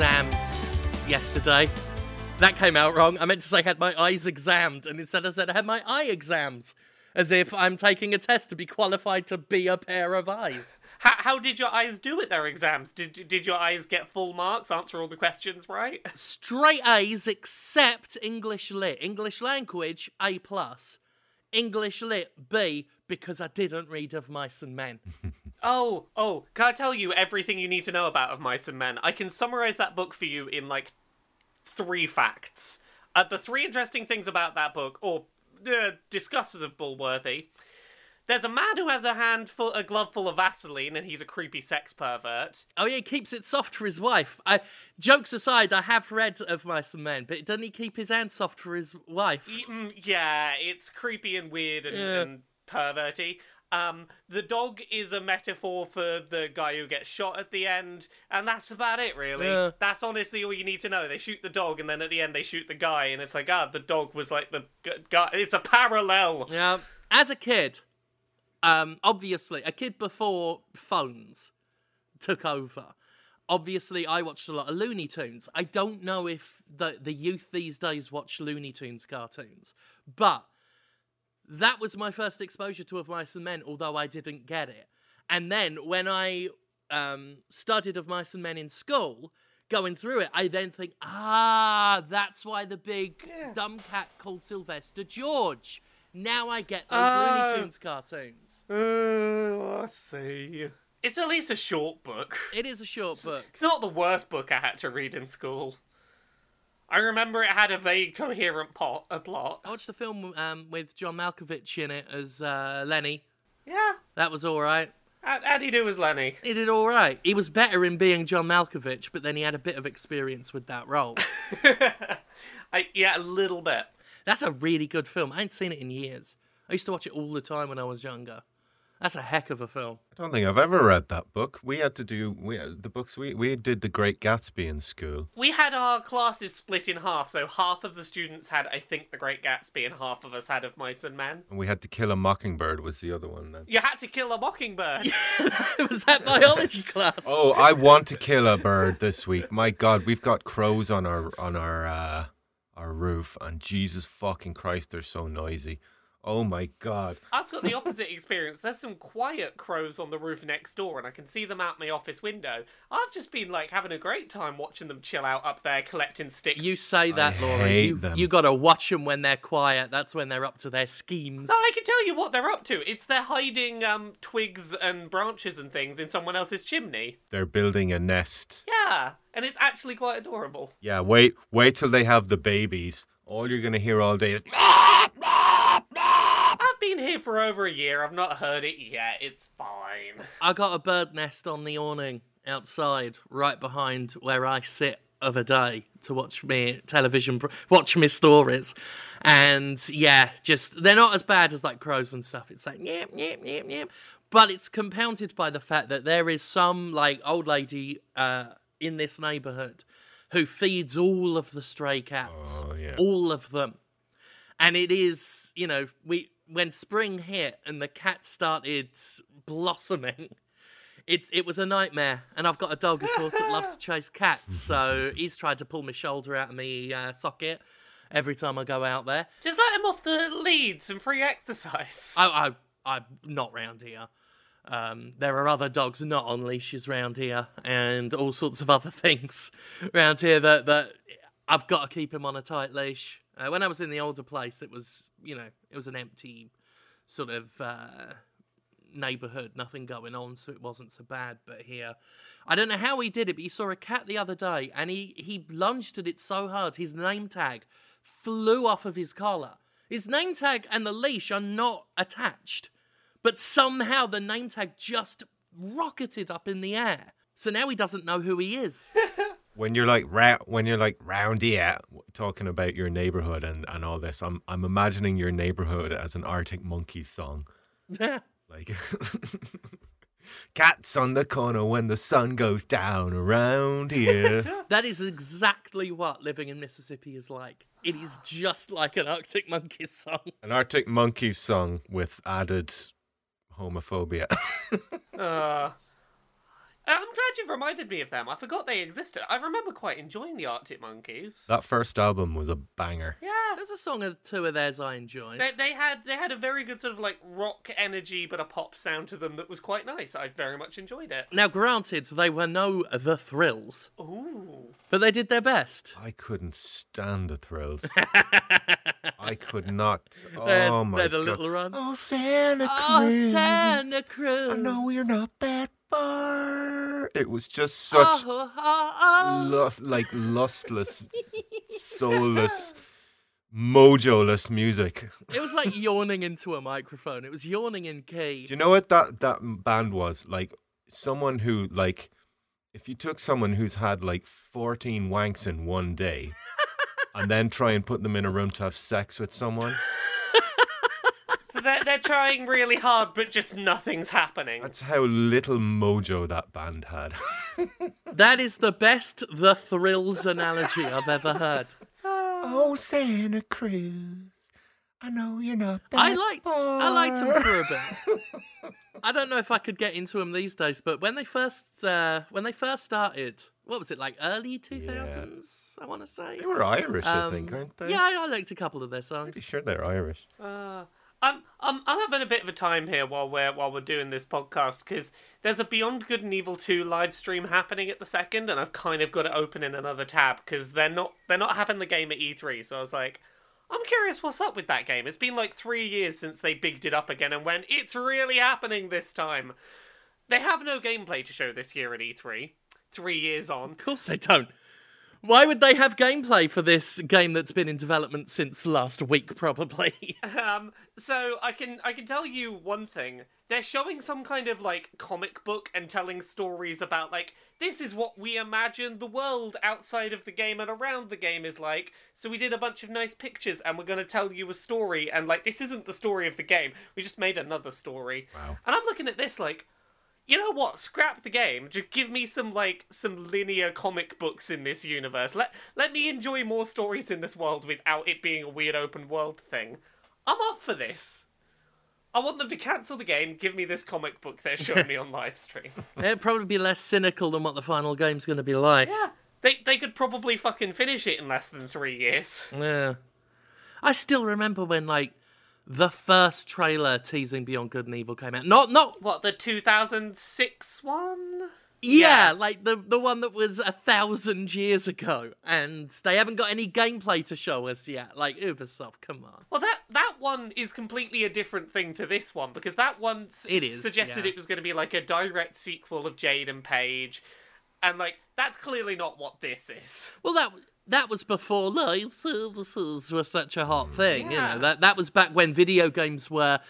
had my eye exams yesterday. That came out wrong. I meant to say had my eyes examined, and instead I said I had my eye exams, as if I'm taking a test to be qualified to be a pair of eyes. How, how did your eyes do at their exams? Did did your eyes get full marks? Answer all the questions right? Straight A's except English Lit. English Language, A plus. English Lit, B, because I didn't read Of Mice and Men. Oh, oh, can I tell you everything you need to know about Of Mice and Men? I can summarize that book for you in like three facts. Uh, the three interesting things about that book, or uh, discussable worthy. There's a man who has a handful, a glove full of Vaseline, and he's a creepy sex pervert. Oh yeah, he keeps it soft for his wife. I, jokes aside, I have read Of Mice and Men, but doesn't he keep his hand soft for his wife? Mm, yeah, it's creepy and weird and, Yeah. and perverty. Um, the dog is a metaphor for the guy who gets shot at the end, and that's about it, really. Yeah. That's honestly all you need to know. They shoot the dog, and then at the end they shoot the guy, and it's like, ah, the dog was like the guy. It's a parallel. Yeah. As a kid, um, obviously, a kid before phones took over. Obviously, I watched a lot of Looney Tunes. I don't know if the the youth these days watch Looney Tunes cartoons, but that was my first exposure to Of Mice and Men. Although I didn't get it, and then when I um, studied Of Mice and Men in school, going through it, I then think, ah, that's why the big dumb cat called Sylvester George. Now I get those Oh. Looney Tunes cartoons. Uh, let's see. It's at least a short book. It is a short book. It's not the worst book I had to read in school. I remember it had a vague, coherent pot, a plot. I watched the film um, with John Malkovich in it as uh, Lennie. Yeah. That was all right. How, how do you do as Lennie? He did all right. He was better in being John Malkovich, but then he had a bit of experience with that role. I, yeah, a little bit. That's a really good film. I ain't seen it in years. I used to watch it all the time when I was younger. That's a heck of a film. I don't think I've ever read that book. We had to do we the books we we did the Great Gatsby in school. We had our classes split in half, so half of the students had, I think, The Great Gatsby, and half of us had Of Mice and Men. And we had to kill a mockingbird was the other one then. You had to kill a mockingbird. It was that biology class? Oh, I want to kill a bird this week. My God, we've got crows on our on our uh, our roof, and Jesus fucking Christ, they're so noisy. Oh my God. I've got the opposite experience. There's some quiet crows on the roof next door, and I can see them out my office window. I've just been like having a great time watching them chill out up there collecting sticks. You say that, I Laura. hate You, them. you got to watch them when they're quiet. That's when they're up to their schemes. No, I can tell you what they're up to. It's they're hiding um, twigs and branches and things in someone else's chimney. They're building a nest. Yeah, and it's actually quite adorable. Yeah, wait wait till they have the babies. All you're gonna hear all day is I've been here for over a year. I've not heard it yet. It's fine. I got a bird nest on the awning outside, right behind where I sit of a day to watch me television, watch me stories, and yeah, just they're not as bad as like crows and stuff. It's like yep, yep, yep, yep, but it's compounded by the fact that there is some like old lady uh, in this neighborhood who feeds all of the stray cats, Oh, yeah. all of them and it is you know we when spring hit and the cats started blossoming it it was a nightmare and i've got a dog of course that loves to chase cats so he's tried to pull my shoulder out of my uh, socket every time i go out there Just let him off the lead. Some free exercise. i i i'm not round here um, there are other dogs not on leashes round here, and all sorts of other things round here that, that I've got to keep him on a tight leash. Uh, when I was in the older place, it was you know it was an empty sort of uh, neighborhood, nothing going on, so it wasn't so bad. But here, I don't know how he did it, but he saw a cat the other day, and he he lunged at it so hard, his name tag flew off of his collar. His name tag and the leash are not attached, but somehow the name tag just rocketed up in the air. So now he doesn't know who he is. when you're like ra- when you're like round here talking about your neighborhood and, and all this. I'm I'm imagining your neighborhood as an Arctic Monkeys song. Like Cats on the corner when the sun goes down around here. that is exactly what living in Mississippi is like. It is just like an Arctic Monkeys song. An Arctic Monkeys song with added homophobia. Uh, I'm glad you've reminded me of them. I forgot they existed. I remember quite enjoying the Arctic Monkeys. That first album was a banger. Yeah. There's a song or two of theirs I enjoyed. They, they had they had a very good sort of like rock energy but a pop sound to them that was quite nice. I very much enjoyed it. Now, granted, they were no The Thrills, Ooh. but they did their best. I couldn't stand the thrills. I could not. They had- Oh my they had a god. little run. Oh Santa oh, Cruz. Oh, Santa Cruz. I know we're not that It was just such Oh, oh, oh. lust, like lustless, soulless, mojoless music. It was like yawning into a microphone. It was yawning in key. Do you know what that that band was like? Someone who like, if you took someone who's had like fourteen wanks in one day, and then try and put them in a room to have sex with someone, So they're they're trying really hard but just nothing's happening. that's how little mojo that band had. That is the best The Thrills analogy I've ever heard. oh Santa Cruz, I know you're not. That I liked I liked them for a bit. I don't know if I could get into them these days, but when they first uh, when they first started, what was it like early two thousands? I want to say. They were Irish, I Um, think, aren't they? Yeah, I I liked a couple of their songs. Pretty sure they're Irish. Uh, I'm I'm I'm having a bit of a time here while we're while we're doing this podcast because there's a Beyond Good and Evil 2 live stream happening at the second, and I've kind of got to open in another tab because they're not they're not having the game at E3. So I was like, I'm curious what's up with that game. It's been like three years since they bigged it up again and went, it's really happening this time. They have no gameplay to show this year at E3. Three years on. Of course they don't. Why would they have gameplay for this game that's been in development since last week, probably? Um, so I can I can tell you one thing. They're showing some kind of like comic book and telling stories about like this is what we imagine the world outside of the game and around the game is like. So we did a bunch of nice pictures and we're going to tell you a story and like this isn't the story of the game. We just made another story. Wow. And I'm looking at this like you know what? Scrap the game. Just give me some like some linear comic books in this universe. Let let me enjoy more stories in this world without it being a weird open world thing. I'm up for this. I want them to cancel the game. Give me this comic book they're showing me on live stream. It'd probably be less cynical than what the final game's going to be like. Yeah, they they could probably fucking finish it in less than three years. Yeah. I still remember when, like, the first trailer teasing Beyond Good and Evil came out. Not, not, What the 2006 one? yeah, Yeah. like the the one that was a thousand years ago, and they haven't got any gameplay to show us yet. Like Ubisoft, come on. Well, that that one is completely a different thing to this one because that one s- It is, suggested yeah. it was going to be like a direct sequel of Jade and Pey'j, and like that's clearly not what this is. Well, that that was before live services were such a hot thing. You Yeah. know that that was back when video games were.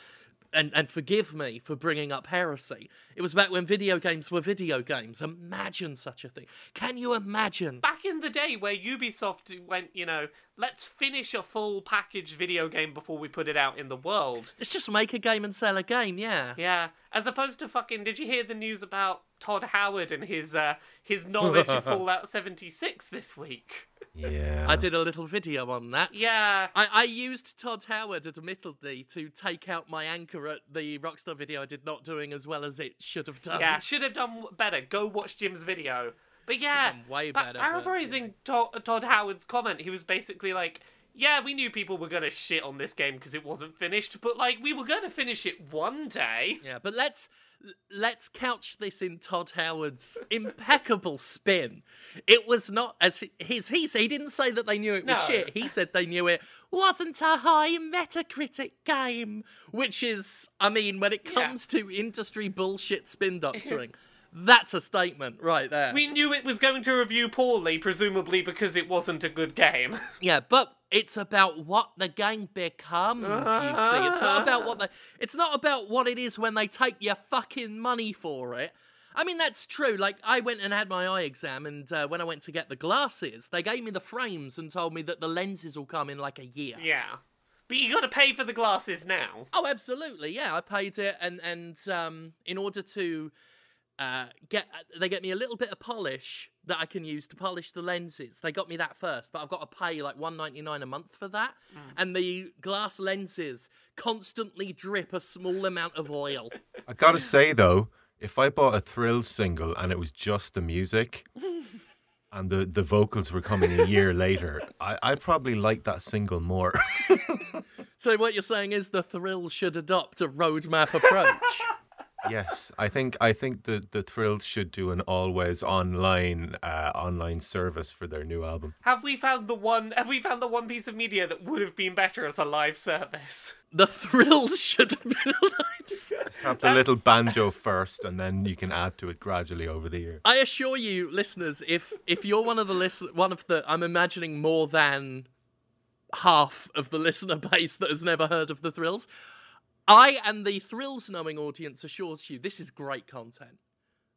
And, and forgive me for bringing up heresy. It was back when video games were video games. Imagine such a thing. Can you imagine? Back in the day where Ubisoft went, you know, let's finish a full packaged video game before we put it out in the world. Let's just make a game and sell a game, yeah. Yeah, as opposed to fucking. Did you hear the news about Todd Howard and his uh, his knowledge of Fallout 76 this week? Yeah. I did a little video on that. Yeah. I, I used Todd Howard, admittedly, to take out my anchor at the Rockstar video I did not doing as well as it should have done. Yeah, should have done better. Go watch Jim's video. But yeah, way pa- better, but, paraphrasing Todd, Todd Howard's comment, he was basically like, "Yeah, we knew people were gonna shit on this game because it wasn't finished, but like we were gonna finish it one day." Yeah, but let's let's couch this in Todd Howard's impeccable spin. It was not as his he he didn't say that they knew it was No. shit. He said they knew it wasn't a high Metacritic game, which is I mean when it Yeah. comes to industry bullshit spin doctoring, that's a statement right there. We knew it was going to review poorly, presumably because it wasn't a good game. Yeah, but it's about what the game becomes, you see. It's not about what they it's not about what it is when they take your fucking money for it. I mean, that's true. Like, I went and had my eye exam, and uh, when I went to get the glasses, they gave me the frames and told me that the lenses will come in like a year. yeah. But you gotta pay for the glasses now. Oh, absolutely. Yeah, I paid it, and and um, in order to uh, get, they get me a little bit of polish that I can use to polish the lenses. They got me that first, but I've got to pay like one ninety nine a month for that. And the glass lenses constantly drip a small amount of oil. I gotta say though, if I bought a Thrills single and it was just the music and the, the vocals were coming a year later, I, I'd probably like that single more. So what you're saying is the thrill should adopt a roadmap approach. yes, I think I think the, the Thrills should do an always online uh, online service for their new album. Have we found the one? Have we found the one piece of media that would have been better as a live service? the thrills should have been alive. Have the little banjo first, and then you can add to it gradually over the year. I assure you, listeners, if if you're one of the listen, one of the, I'm imagining more than half of the listener base that has never heard of the thrills. I and the thrills knowing audience assures you this is great content.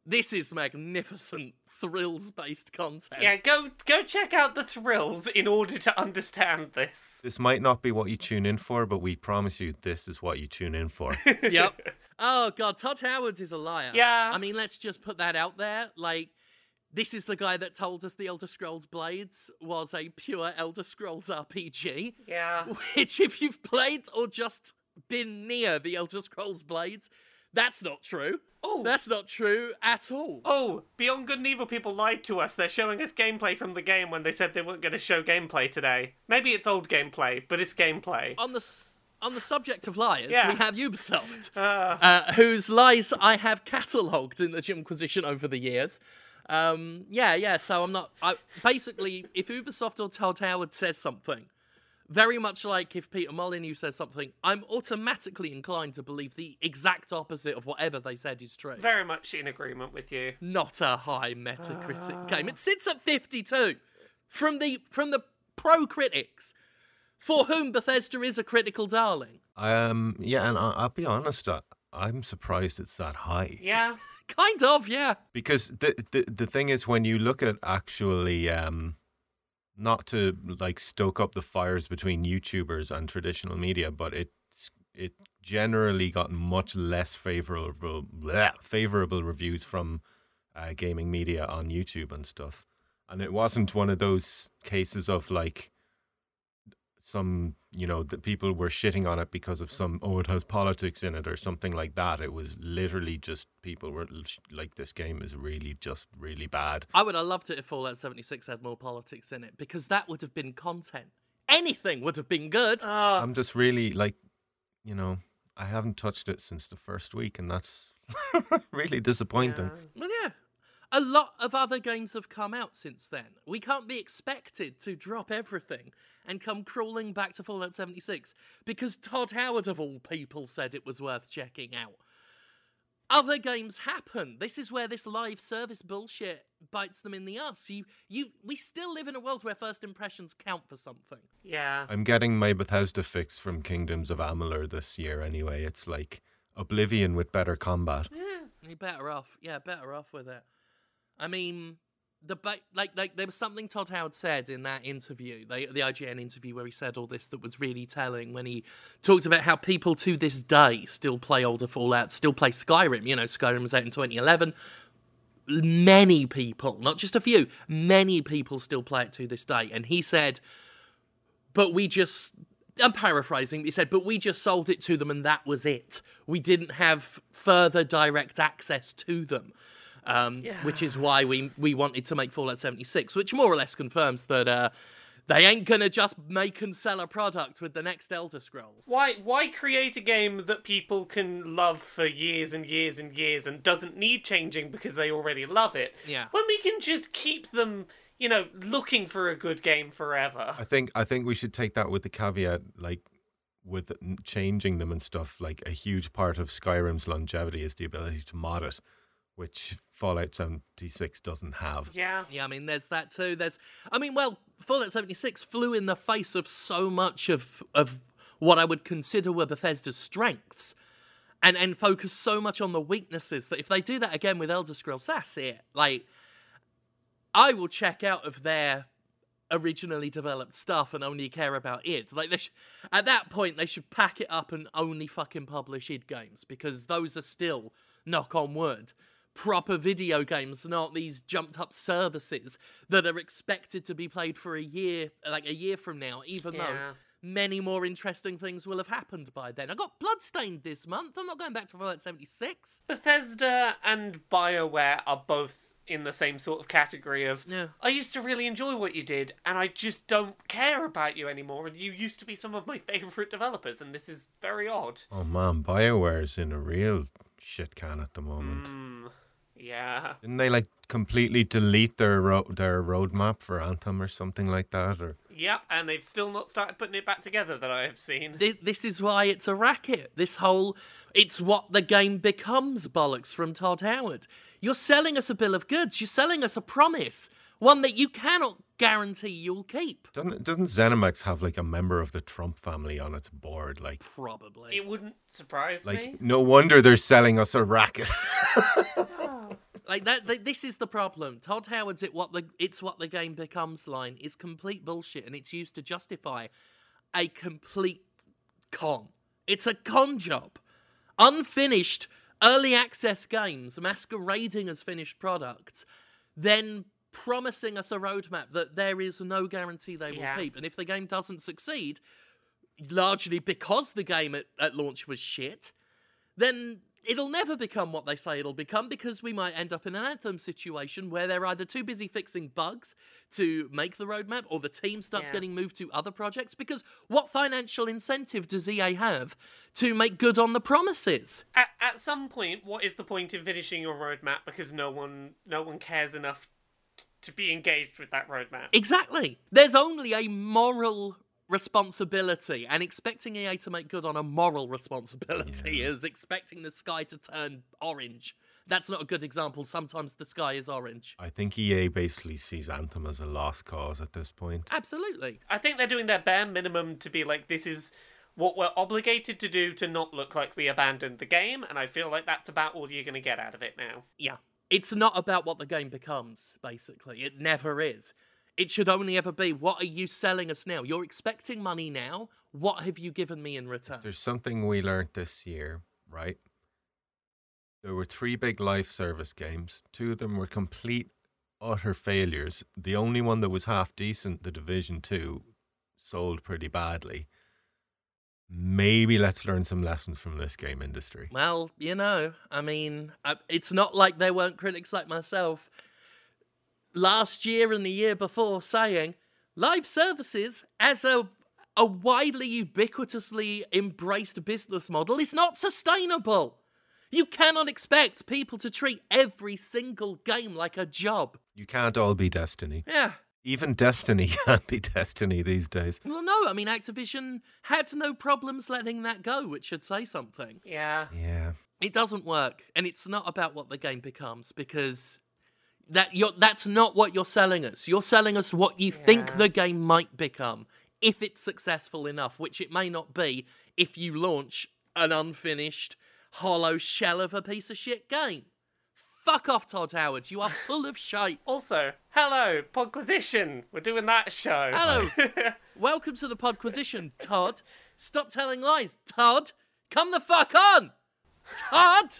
This is magnificent thrills based content. Yeah, go go check out the thrills in order to understand this. This might not be what you tune in for, but we promise you this is what you tune in for. Yep. Oh god, Todd Howard is a liar. Yeah. I mean, let's just put that out there. Like, this is the guy that told us the Elder Scrolls Blades was a pure Elder Scrolls RPG. Yeah. Which, if you've played or just been near the Elder Scrolls Blades, that's not true. Oh. That's not true at all. Oh, Beyond Good and Evil people lied to us. They're showing us gameplay from the game when they said they weren't going to show gameplay today. Maybe it's old gameplay, but it's gameplay. On the on the subject of liars, Yeah. we have Ubisoft, Uh, uh, whose lies I have catalogued in the Jimquisition over the years. Um, yeah, yeah. So I'm not. I, basically, if Ubisoft or Todd Howard says something, very much like if Peter Molyneux says something, I'm automatically inclined to believe the exact opposite of whatever they said is true. very much in agreement with you. Not a high Metacritic game. It sits at 52 from the from the pro critics, for whom Bethesda is a critical darling. um, yeah, and I, I'll be honest, I, I'm surprised it's that high. Yeah. Kind of, yeah. because the, the the thing is when you look at actually um not to like stoke up the fires between YouTubers and traditional media, but it's it generally got much less favorable bleh, favorable reviews from uh, gaming media on YouTube and stuff. And it wasn't one of those cases of like some you know that people were shitting on it because of some oh it has politics in it or something like that it was literally just people were like this game is really just really bad I would have loved it if Fallout 76 had more politics in it because that would have been content. Anything would have been good. Oh, i'm just really like you know i haven't touched it since the first week and that's really disappointing Well, yeah. A lot of other games have come out since then. We can't be expected to drop everything and come crawling back to Fallout 76 because Todd Howard, of all people, said it was worth checking out. Other games happen. This is where this live service bullshit bites them in the ass. You, you, we still live in a world where first impressions count for something. yeah. i'm getting my bethesda fix from kingdoms of amalur this year anyway it's like oblivion with better combat mm. You're better off. Yeah, better off with it. I mean, the like like there was something Todd Howard said in that interview, the the IGN interview, where he said all this that was really telling when he talked about how people to this day still play older Fallout, still play Skyrim. You know, Skyrim was out in 2011. Many people, not just a few, many people still play it to this day. And he said, but we just I'm paraphrasing, he said, but we just sold it to them and that was it. We didn't have further direct access to them. Um, Which is why we we wanted to make Fallout 76, which more or less confirms that uh, they ain't gonna just make and sell a product with the next Elder Scrolls. Why why create a game that people can love for years and years and years and doesn't need changing because they already love it? Yeah. When we can just keep them, you know, looking for a good game forever. I think I think we should take that with the caveat, like with changing them and stuff. Like a huge part of Skyrim's longevity is the ability to mod it, which Fallout seventy six doesn't have. Yeah. Yeah, I mean, there's that too. There's, I mean, well, Fallout 76 flew in the face of so much of of what I would consider were Bethesda's strengths, and and focus so much on the weaknesses that if they do that again with Elder Scrolls, that's it. Like, I will check out of their originally developed stuff and only care about it. Like, they sh- at that point, they should pack it up and only fucking publish id games because those are still, knock on wood, proper video games, not these jumped up services that are expected to be played for a year, like a year from now, even Yeah. though many more interesting things will have happened by then. I got Bloodstained this month. I'm not going back to Fallout 76. Bethesda and BioWare are both in the same sort of category of Yeah. I used to really enjoy what you did and I just don't care about you anymore and you used to be some of my favorite developers and this is very odd. Oh man, Bioware's in a real shit can at the moment. Hmm. Yeah. Didn't they like completely delete their ro- their roadmap for Anthem or something like that? Or Yep, and they've still not started putting it back together that I have seen. This, this is why it's a racket. This whole, it's what the game becomes bollocks from Todd Howard. You're selling us a bill of goods. You're selling us a promise, one that you cannot guarantee you'll keep. doesn't doesn't ZeniMax have like a member of the Trump family on its board? Like, Probably. It wouldn't surprise like me. no wonder they're selling us a racket. Like that, th- this is the problem. Todd Howard's it what the it's what the game becomes line is complete bullshit, and it's used to justify a complete con. It's a con job. Unfinished early access games masquerading as finished products, then promising us a roadmap that there is no guarantee they will Yeah. keep. And if the game doesn't succeed, largely because the game at, at launch was shit, then it'll never become what they say it'll become because we might end up in an Anthem situation where they're either too busy fixing bugs to make the roadmap or the team starts Yeah. getting moved to other projects. Because what financial incentive does EA have to make good on the promises? At, at some point, what is the point in finishing your roadmap because no one no one cares enough to be engaged with that roadmap? Exactly. There's only a moral responsibility, and expecting EA to make good on a moral responsibility is expecting the sky to turn orange. That's not a good example. Sometimes the sky is orange. I think EA basically sees Anthem as a lost cause at this point. Absolutely. I think they're doing their bare minimum to be like, this is what we're obligated to do to not look like we abandoned the game, and I feel like that's about all you're going to get out of it now. Yeah. It's not about what the game becomes, basically. It never is. It should only ever be what are you selling us now? You're expecting money now. What have you given me in return? There's something we learned this year, right? There were three big life service games. Two of them were complete, utter failures. The only one that was half decent, the Division 2, sold pretty badly. Maybe let's learn some lessons from this game industry. Well, you know, I mean, I, it's not like there weren't critics like myself last year and the year before saying live services as a a widely ubiquitously embraced business model is not sustainable. You cannot expect people to treat every single game like a job. You can't all be Destiny. Yeah. Even Destiny can't be Destiny these days. Well, no, I mean, Activision had no problems letting that go, which should say something. Yeah. Yeah. It doesn't work, and it's not about what the game becomes because that you're, that's not what you're selling us. You're selling us what you think the game might become if it's successful enough, which it may not be if you launch an unfinished, hollow shell of a piece of shit game. Fuck off, Todd Howard. You are full of shite. Also, hello, Podquisition. We're doing that show. Hello. Welcome to the Podquisition, Todd. Stop telling lies, Todd. Come the fuck on, Todd.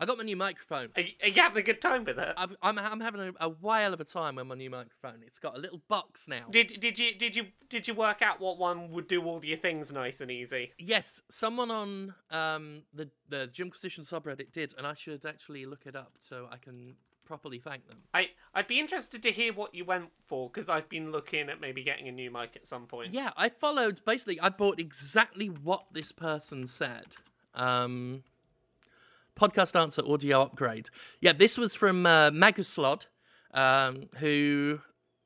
I got my new microphone. Are you, are you having a good time with it? I've, I'm, I'm having a, a whale of a time with my new microphone. It's got a little box now. Did did you did you did you work out what one would do all your things nice and easy? Yes, someone on um, the the Jimquisition subreddit did, and I should actually look it up so I can properly thank them. I I'd be interested to hear what you went for because I've been looking at maybe getting a new mic at some point. Yeah, I followed. Basically, I bought exactly what this person said. Um, podcast answer audio upgrade. Yeah, this was from uh, Maguslod, um, who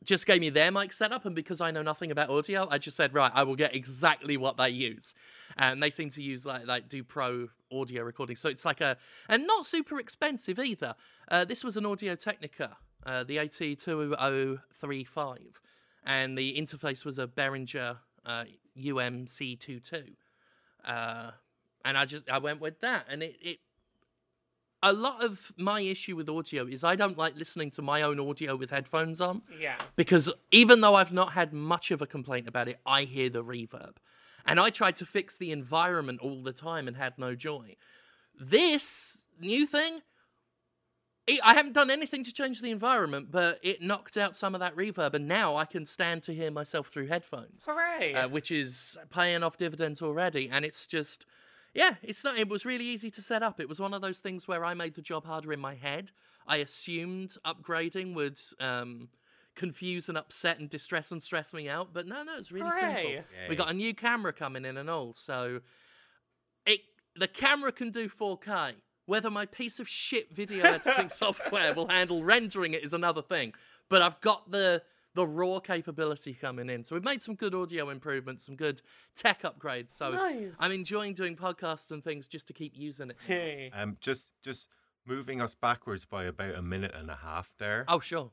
just gave me their mic setup, and because I know nothing about audio, I just said, right, I will get exactly what they use. And they seem to use like like do pro audio recording, so it's like a and not super expensive either. Uh, this was an Audio Technica, uh, the AT2035, and the interface was a Behringer uh, UMC22. Uh, and I just I went with that, and it, it a lot of my issue with audio is I don't like listening to my own audio with headphones on Yeah. because even though I've not had much of a complaint about it, I hear the reverb. And I tried to fix the environment all the time and had no joy. This new thing, I haven't done anything to change the environment, but it knocked out some of that reverb, and now I can stand to hear myself through headphones, Hooray! uh, which is paying off dividends already. And it's just, yeah, it's not. It was really easy to set up. It was one of those things where I made the job harder in my head. I assumed upgrading would um, confuse and upset and distress and stress me out, but no, no, it's really Hooray. simple. We got a new camera coming in and all, so it the camera can do 4K. Whether my piece of shit video editing software will handle rendering it is another thing. But I've got the the raw capability coming in. So we've made some good audio improvements, some good tech upgrades. So Nice. I'm enjoying doing podcasts and things just to keep using it. Hey. Um, just just moving us backwards by about a minute and a half there. Oh sure.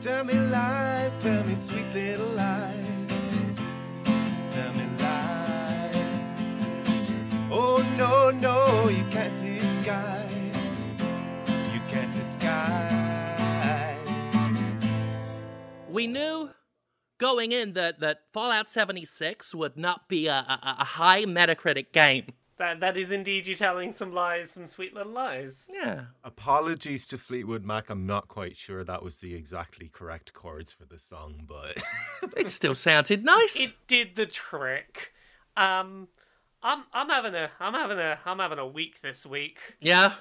Tell me lies, tell me sweet little lies. Tell me lies. Oh no, no, you can't disguise. You can't disguise. We knew going in that, that Fallout 76 would not be a, a, a high Metacritic game. That that is indeed you telling some lies, some sweet little lies. Yeah. Apologies to Fleetwood Mac. I'm not quite sure that was the exactly correct chords for the song, but It still sounded nice. It did the trick. Um, I'm I'm having a I'm having a I'm having a week this week. yeah.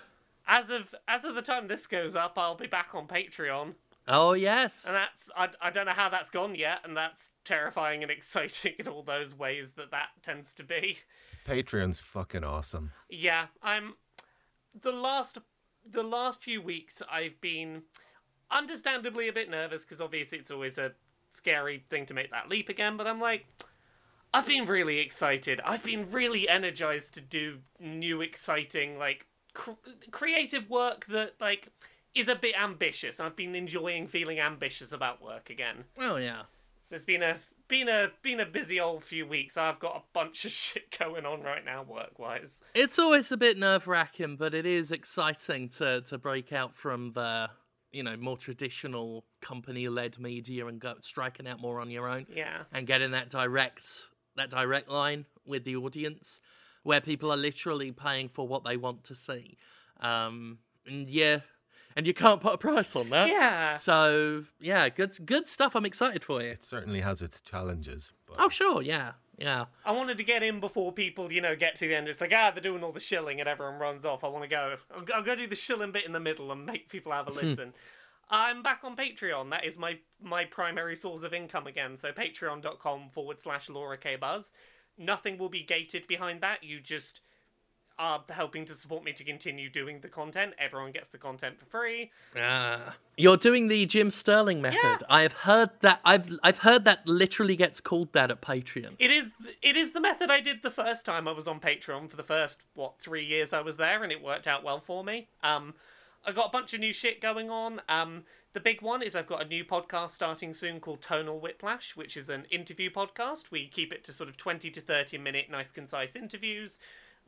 As of as of the time this goes up, I'll be back on Patreon, Oh yes. and that's I, I don't know how that's gone yet, and that's terrifying and exciting in all those ways that that tends to be. Patreon's fucking awesome. Yeah, I'm the last the last few weeks I've been understandably a bit nervous because obviously it's always a scary thing to make that leap again, but I'm like I've been really excited. I've been really energized to do new exciting like cr- creative work that like is a bit ambitious. I've been enjoying feeling ambitious about work again. oh yeah. So it's been a been a been a busy old few weeks. I've got a bunch of shit going on right now work wise. It's always a bit nerve wracking, but it is exciting to to break out from the you know more traditional company led media and go striking out more on your own Yeah. and getting that direct that direct line with the audience where people are literally paying for what they want to see. Um, and yeah, and you can't put a price on that. Yeah. So yeah, good good stuff. I'm excited for you. It certainly has its challenges, but Oh sure, yeah, yeah. I wanted to get in before people, you know, get to the end. It's like, ah, they're doing all the shilling and everyone runs off. I want to go. I'll, I'll go do the shilling bit in the middle and make people have a listen. I'm back on Patreon. That is my my primary source of income again. So patreon.com forward slash Laura K Buzz. Nothing will be gated behind that. You just are helping to support me to continue doing the content. Everyone gets the content for free. Ah. You're doing the Jim Sterling method. Yeah. I have heard that. I've I've heard that literally gets called that at Patreon. It is it is the method I did the first time I was on Patreon for the first what three years I was there, and it worked out well for me. Um, I got a bunch of new shit going on. Um, the big one is I've got a new podcast starting soon called Tonal Whiplash, which is an interview podcast. We keep it to sort of twenty to thirty minute, nice concise interviews.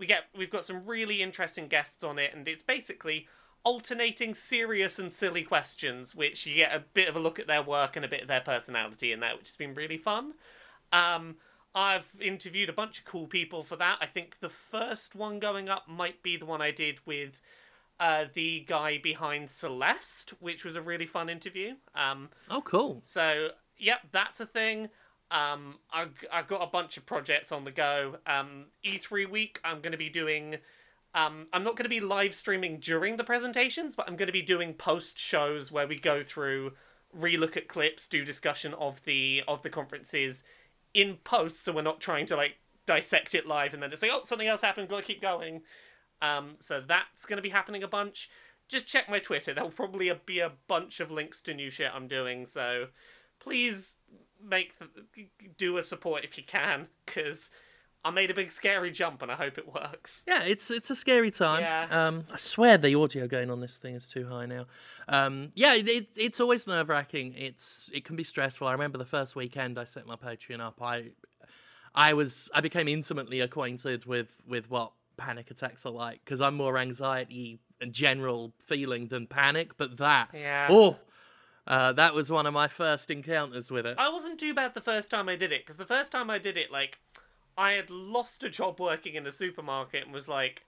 We get we've got some really interesting guests on it, and it's basically alternating serious and silly questions, which you get a bit of a look at their work and a bit of their personality in that, which has been really fun. Um, I've interviewed a bunch of cool people for that. I think the first one going up might be the one I did with uh, the guy behind Celeste, which was a really fun interview. Um, Oh, cool. so, yep, that's a thing. Um, I've, I've got a bunch of projects on the go. Um, E3 week, I'm going to be doing. Um, I'm not going to be live streaming during the presentations, but I'm going to be doing post shows where we go through, relook at clips, do discussion of the of the conferences in post, so we're not trying to like dissect it live and then just say, oh, something else happened, gotta keep going. Um, so that's going to be happening a bunch. Just check my Twitter. There'll probably be a bunch of links to new shit I'm doing. So please make the, do a support if you can, because I made a big scary jump and I hope it works. Yeah, it's it's a scary time. Yeah. Um, I swear the audio gain on this thing is too high now. Um, yeah, it, it, it's always nerve wracking. It's it can be stressful. I remember the first weekend I set my Patreon up. I I was I became intimately acquainted with with what panic attacks are like because I'm more anxiety and general feeling than panic. But that Yeah. oh. Uh, that was one of my first encounters with it. I wasn't too bad the first time I did it, because the first time I did it, like, I had lost a job working in a supermarket and was like,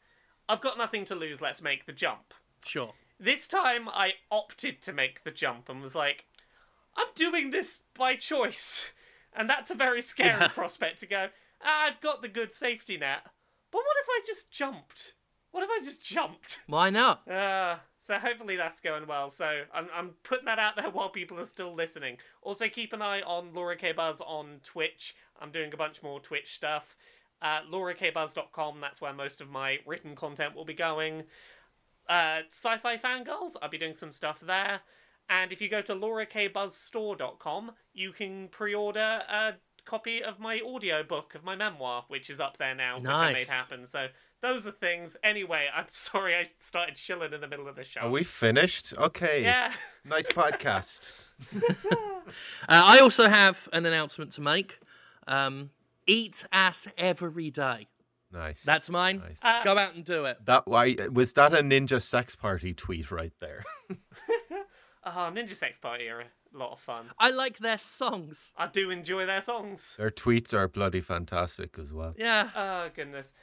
I've got nothing to lose. Let's make the jump. Sure. This time I opted to make the jump and was like, I'm doing this by choice. And that's a very scary Yeah. prospect to go, "Ah, I've got the good safety net. But what if I just jumped? What if I just jumped? Why not? Uh, so hopefully that's going well. So I'm, I'm putting that out there while people are still listening. Also keep an eye on Laura K Buzz on Twitch. I'm doing a bunch more Twitch stuff. Uh, LauraKBuzz.com, that's where most of my written content will be going. Uh, Sci-Fi Fangirls, I'll be doing some stuff there. And if you go to LauraKBuzzStore.com, you can pre-order a copy of my audio book of my memoir, which is up there now, nice. which I made happen. So those are things. Anyway, I'm sorry I started shilling in the middle of the show. Are we finished? Okay. Yeah. Nice podcast. Uh, I also have an announcement to make. Um, eat ass every day. Nice. That's mine. Nice. Uh, Go out and do it. that why was that a ninja sex party tweet right there? Oh, Ninja Sex Party are a lot of fun. I like their songs. I do enjoy their songs. Their tweets are bloody fantastic as well. Yeah. Oh, goodness.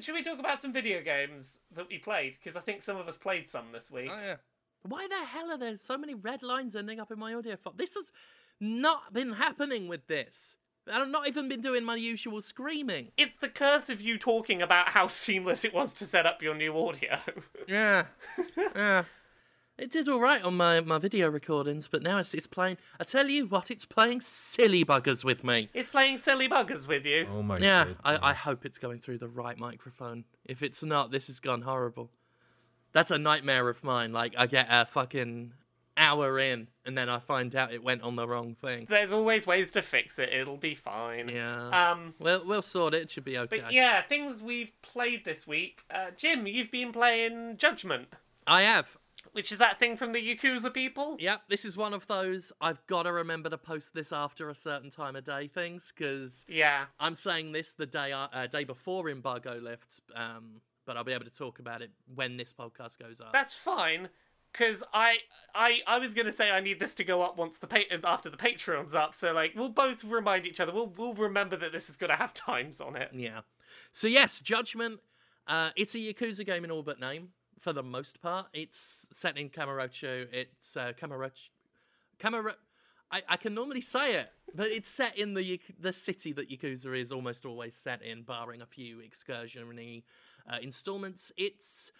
Should we talk about some video games that we played? Because I think some of us played some this week. Oh, yeah. Why the hell are there so many red lines ending up in my audio file? This has not been happening with this. I've not even been doing my usual screaming. It's the curse of you talking about how seamless it was to set up your new audio. Yeah. yeah. It did all right on my, my video recordings, but now it's, it's playing. I tell you what, it's playing silly buggers with me. it's playing silly buggers with you. Oh my Yeah, god. I, I hope it's going through the right microphone. If it's not, this has gone horrible. That's a nightmare of mine. Like, I get a fucking hour in, and then I find out it went on the wrong thing. There's always ways to fix it. It'll be fine. Yeah. Um, We'll, we'll sort it. It should be okay. but yeah, things we've played this week. Uh, Jim, you've been playing Judgment, I have. Which is that thing from the Yakuza people. Yep, this is one of those I've got to remember to post this after a certain time of day things, because Yeah. I'm saying this the day uh, uh, day before embargo lifts, um, but I'll be able to talk about it when this podcast goes up. That's fine, because I, I, I was gonna say I need this to go up once the pa- after the Patreon's up. So like, we'll both remind each other. We'll we'll remember that this is gonna have times on it. Yeah. So yes, Judgment. Uh, it's a Yakuza game in all but name for the most part. It's set in Kamurocho. It's uh. Kamuro. I, I can normally say it, but it's set in the the city that Yakuza is almost always set in, barring a few excursionary uh, installments. It's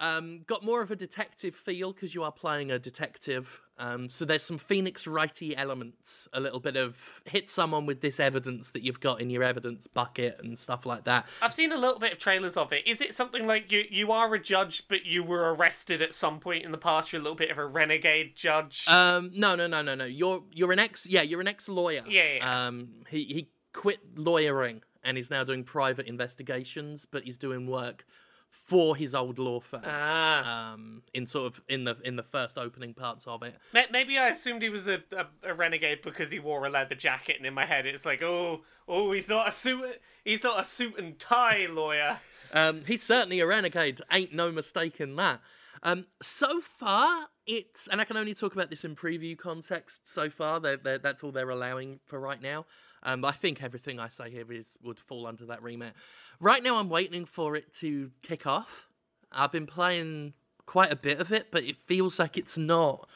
um, got more of a detective feel because you are playing a detective. Um, so there's some Phoenix Wrighty elements, a little bit of hit someone with this evidence that you've got in your evidence bucket and stuff like that. I've seen a little bit of trailers of it. Is it something like you you are a judge, but you were arrested at some point in the past? You're a little bit of a renegade judge. Um, no, no, no, no, no. You're you're an ex. Yeah, you're an ex lawyer. Yeah, yeah. Um, he he quit lawyering and he's now doing private investigations, but he's doing work for his old law firm. ah, um, in sort of in the in the first opening parts of it. Maybe I assumed he was a, a, a renegade because he wore a leather jacket, and in my head it's like, oh, oh, he's not a suit, he's not a suit and tie lawyer. Um, he's certainly a renegade. Ain't no mistake in that. Um, so far, it's and I can only talk about this in preview context. So far, they're, they're, that's all they're allowing for right now. Um, I think everything I say here is would fall under that remit. Right now, I'm waiting for it to kick off. I've been playing quite a bit of it, but it feels like it's not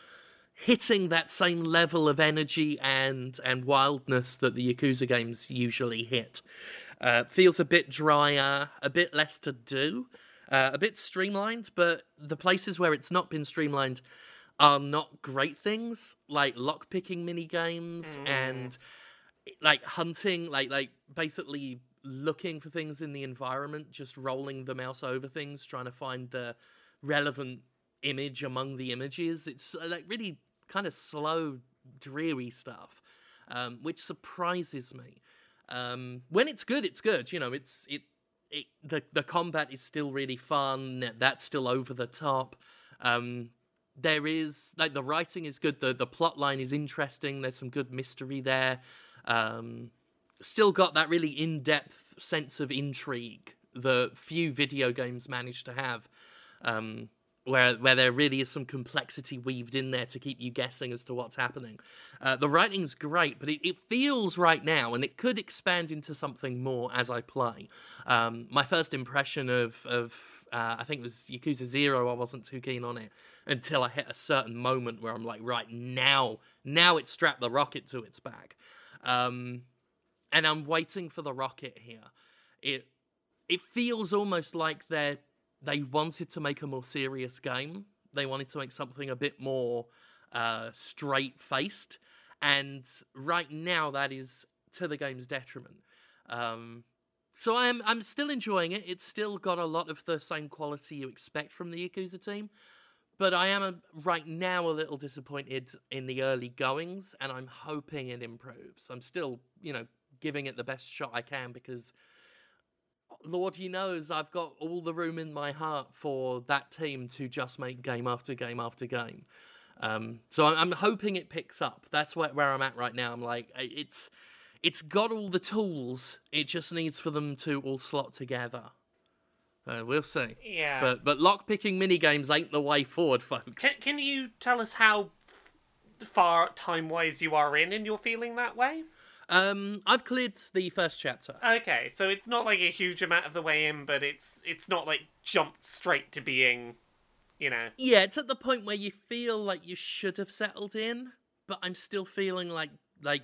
hitting that same level of energy and and wildness that the Yakuza games usually hit. Uh, feels a bit drier, a bit less to do, uh, a bit streamlined, but the places where it's not been streamlined are not great things, like lockpicking mini games and like hunting, like like basically looking for things in the environment, just rolling the mouse over things, trying to find the relevant image among the images. It's uh, like really kind of slow, dreary stuff, um, which surprises me. Um, when it's good, it's good. You know, it's it. It, the the combat is still really fun. That's still over the top. Um, there is like the writing is good. The the plot line is interesting. There's some good mystery there. Um, still got that really in depth sense of intrigue that few video games manage to have. Um, where where there really is some complexity weaved in there to keep you guessing as to what's happening. Uh, the writing's great, but it, it feels right now, and it could expand into something more as I play. Um, my first impression of of uh, I think it was Yakuza Zero. I wasn't too keen on it until I hit a certain moment where I'm like, right now, now it's strapped the rocket to its back, um, and I'm waiting for the rocket here. It it feels almost like they're they wanted to make a more serious game. They wanted to make something a bit more uh, straight faced, and right now that is to the game's detriment. Um, so I'm I'm still enjoying it. It's still got a lot of the same quality you expect from the Yakuza team, but I am a, right now a little disappointed in the early goings, and I'm hoping it improves. I'm still you know giving it the best shot I can because Lord, he knows I've got all the room in my heart for that team to just make game after game after game. Um, so I'm, I'm, hoping it picks up. That's where, where I'm at right now. I'm like, it's it's got all the tools. It just needs for them to all slot together. Uh, we'll see. Yeah. But but lockpicking mini games ain't the way forward, folks. Can, can you tell us how far time wise you are in, and you're feeling that way? Um, I've cleared the first chapter. Okay, so it's not like a huge amount of the way in, but it's it's not like jumped straight to being, you know. Yeah, it's at the point where you feel like you should have settled in, but I'm still feeling like like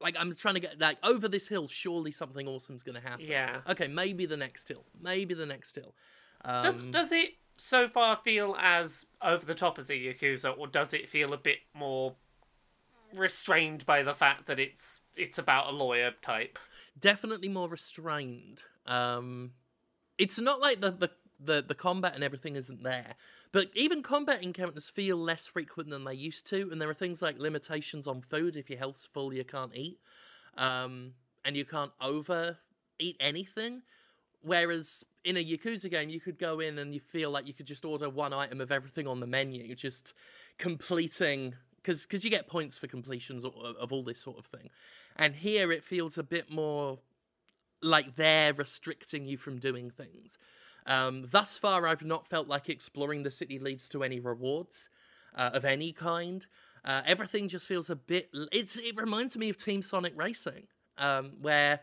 like I'm trying to get like over this hill. Surely something awesome's going to happen. Yeah. Okay, maybe the next hill. Maybe the next hill. Um, Does does it so far feel as over the top as a Yakuza, or does it feel a bit more restrained by the fact that it's it's about a lawyer type? definitely more restrained. Um, it's not like the, the the the combat and everything isn't there, but even combat encounters feel less frequent than they used to, and there are things like limitations on food. If your health's full, you can't eat, um, and you can't over eat anything. Whereas in a Yakuza game, you could go in and you feel like you could just order one item of everything on the menu, just completing because because you get points for completions of, of all this sort of thing. And here it feels a bit more like they're restricting you from doing things. Um, thus far, I've not felt like exploring the city leads to any rewards uh, of any kind. Uh, everything just feels a bit. It's it reminds me of Team Sonic Racing, um, where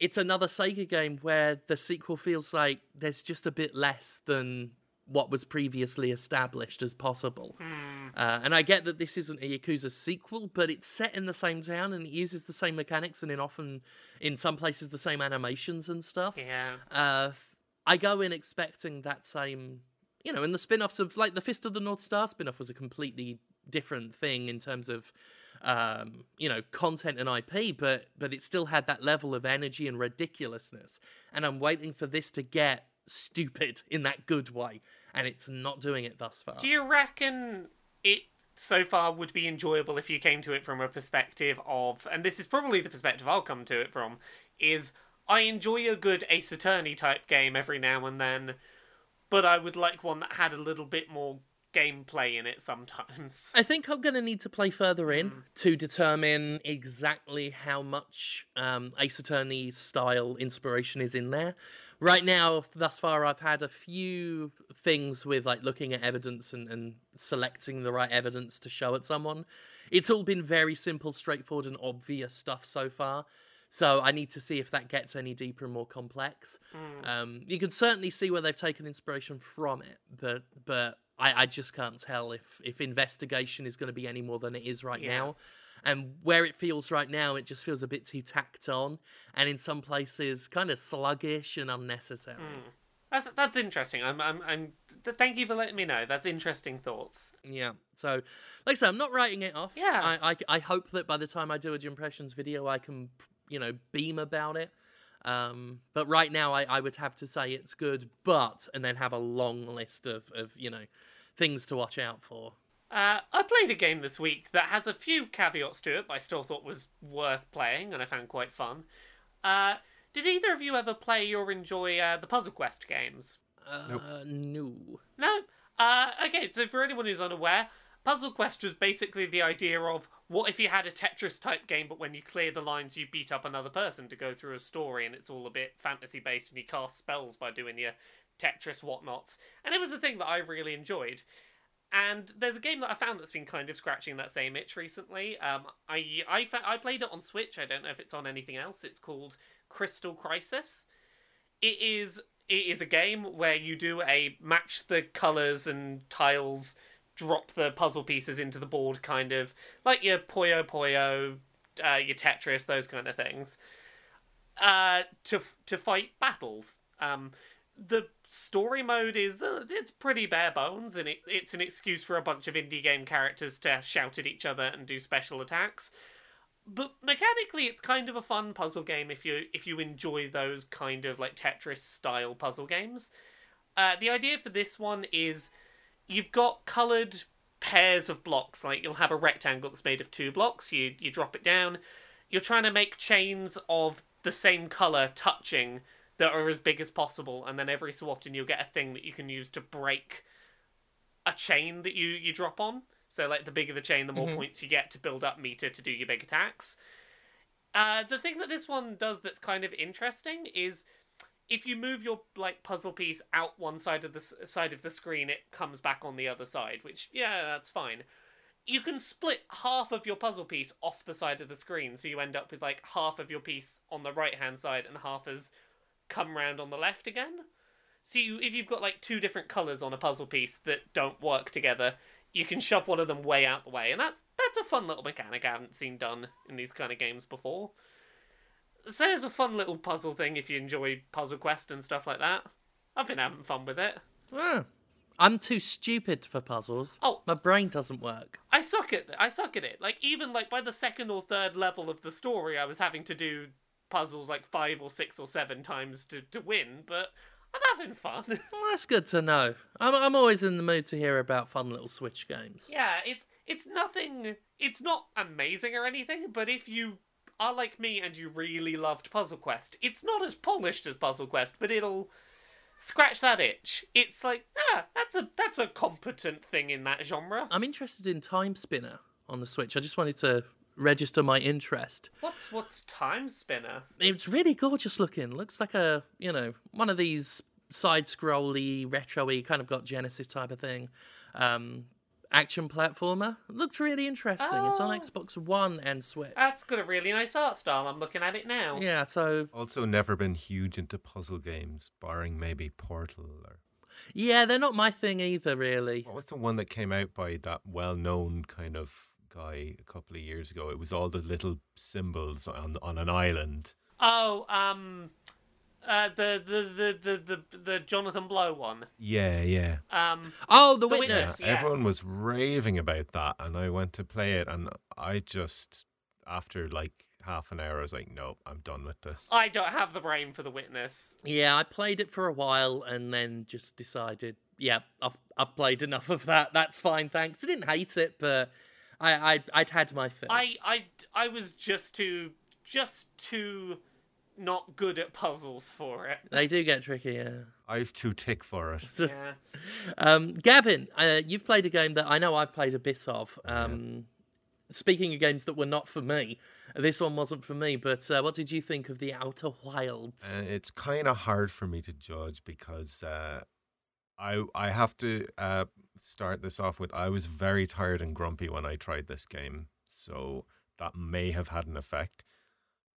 it's another Sega game where the sequel feels like there's just a bit less than what was previously established as possible. Uh, and I get that this isn't a Yakuza sequel, but it's set in the same town and it uses the same mechanics and in often, in some places, the same animations and stuff. Yeah. Uh, I go in expecting that same, you know, and the spin offs of, like, the Fist of the North Star spin off was a completely different thing in terms of, um, you know, content and IP, but but it still had that level of energy and ridiculousness. And I'm waiting for this to get stupid in that good way, and it's not doing it thus far. Do you reckon it so far would be enjoyable if you came to it from a perspective of, and this is probably the perspective I'll come to it from, is I enjoy a good Ace Attorney type game every now and then, but I would like one that had a little bit more gameplay in it sometimes. I think I'm going to need to play further in Mm. to determine exactly how much um, Ace Attorney style inspiration is in there. Right now, thus far, I've had a few things with like looking at evidence and, and selecting the right evidence to show at someone. It's all been very simple, straightforward, and obvious stuff so far. So I need to see if that gets any deeper and more complex. Mm. Um, you can certainly see where they've taken inspiration from it, but but I, I just can't tell if if investigation is going to be any more than it is right Yeah. now. And where it feels right now, it just feels a bit too tacked on, and in some places, kind of sluggish and unnecessary. Mm. That's that's interesting. I'm I'm I'm. th- Thank you for letting me know. That's interesting thoughts. Yeah. So, like I said, I'm not writing it off. Yeah. I, I, I hope that by the time I do a impressions video, I can, you know, beam about it. Um, but right now, I, I would have to say it's good, but, and then have a long list of, of you know, things to watch out for. Uh, I played a game this week that has a few caveats to it, but I still thought was worth playing and I found quite fun. Uh, did either of you ever play or enjoy uh, the Puzzle Quest games? Uh, no. No. Uh, okay, so for anyone who's unaware, Puzzle Quest was basically the idea of what if you had a Tetris type game, but when you clear the lines, you beat up another person to go through a story, and it's all a bit fantasy based, and you cast spells by doing your Tetris whatnots, and it was a thing that I really enjoyed. And there's a game that I found that's been kind of scratching that same itch recently. Um, I I fa- I played it on Switch. I don't know if it's on anything else. It's called Crystal Crisis. It is it is a game where you do a match the colors and tiles, drop the puzzle pieces into the board, kind of like your Puyo Puyo, uh, your Tetris, those kind of things. Uh, to to fight battles. Um, the story mode is uh, it's pretty bare bones, and it, it's an excuse for a bunch of indie game characters to shout at each other and do special attacks. But mechanically, it's kind of a fun puzzle game if you if you enjoy those kind of like Tetris style puzzle games. Uh, the idea for this one is you've got coloured pairs of blocks. Like you'll have a rectangle that's made of two blocks. You you drop it down. You're trying to make chains of the same colour touching that are as big as possible, and then every so often you'll get a thing that you can use to break a chain that you you drop on. So like the bigger the chain, the more points you get to build up meter to do your big attacks. Uh, the thing that this one does that's kind of interesting is if you move your like puzzle piece out one side of the s- side of the screen, it comes back on the other side. Which yeah, that's fine. You can split half of your puzzle piece off the side of the screen, so you end up with like half of your piece on the right hand side and half as come round on the left again. So you, if you've got like two different colours on a puzzle piece that don't work together, you can shove one of them way out the way, and that's that's a fun little mechanic I haven't seen done in these kind of games before. So it's a fun little puzzle thing if you enjoy Puzzle Quest and stuff like that. I've been having fun with it. Ah. I'm too stupid for puzzles. Oh. My brain doesn't work. I suck at I suck at it. Like even like by the second or third level of the story, I was having to do puzzles like five or six or seven times to, to win, but I'm having fun. Well, that's good to know. I'm, I'm always in the mood to hear about fun little Switch games. yeah, it's it's nothing it's not amazing or anything, but if you are like me and you really loved Puzzle Quest, it's not as polished as Puzzle Quest, but it'll scratch that itch. It's like, ah, that's a that's a competent thing in that genre. I'm interested in Timespinner on the Switch. I just wanted to register my interest. What's what's Timespinner? It's really gorgeous looking. Looks like a, you know, one of these side scrolly, retro y, kind of got Genesis type of thing. Um, action platformer. Looked really interesting. It's on Oh. Xbox One and Switch. That's got a really nice art style. I'm looking at it now. yeah, so Also, never been huge into puzzle games, barring maybe Portal or yeah, they're not my thing either, really. what was the one that came out by that well-known kind of guy a couple of years ago? It was all the little symbols on on an island. Oh, um, uh, the the the the the, the Jonathan Blow one. Yeah, yeah. Um, Oh, The The Witness. Witness. Yeah, Yes. everyone was raving about that, and I went to play it, and I just after like half an hour, I was like, nope, I'm done with this." I don't have the brain for the witness. Yeah, I played it for a while and then just decided, yeah, I've I've played enough of that. That's fine, thanks. I didn't hate it, but I, I I'd had my fill. I I I was just too just too not good at puzzles for it. They do get tricky. Yeah. I was too tick for it. Yeah. Um, Gavin, uh, you've played a game that I know I've played a bit of. Um, Speaking of games that were not for me, this one wasn't for me. But uh, what did you think of the Outer Wilds? Uh, it's kind of hard for me to judge because uh, I I have to uh, start this off with I was very tired and grumpy when I tried this game, so that may have had an effect.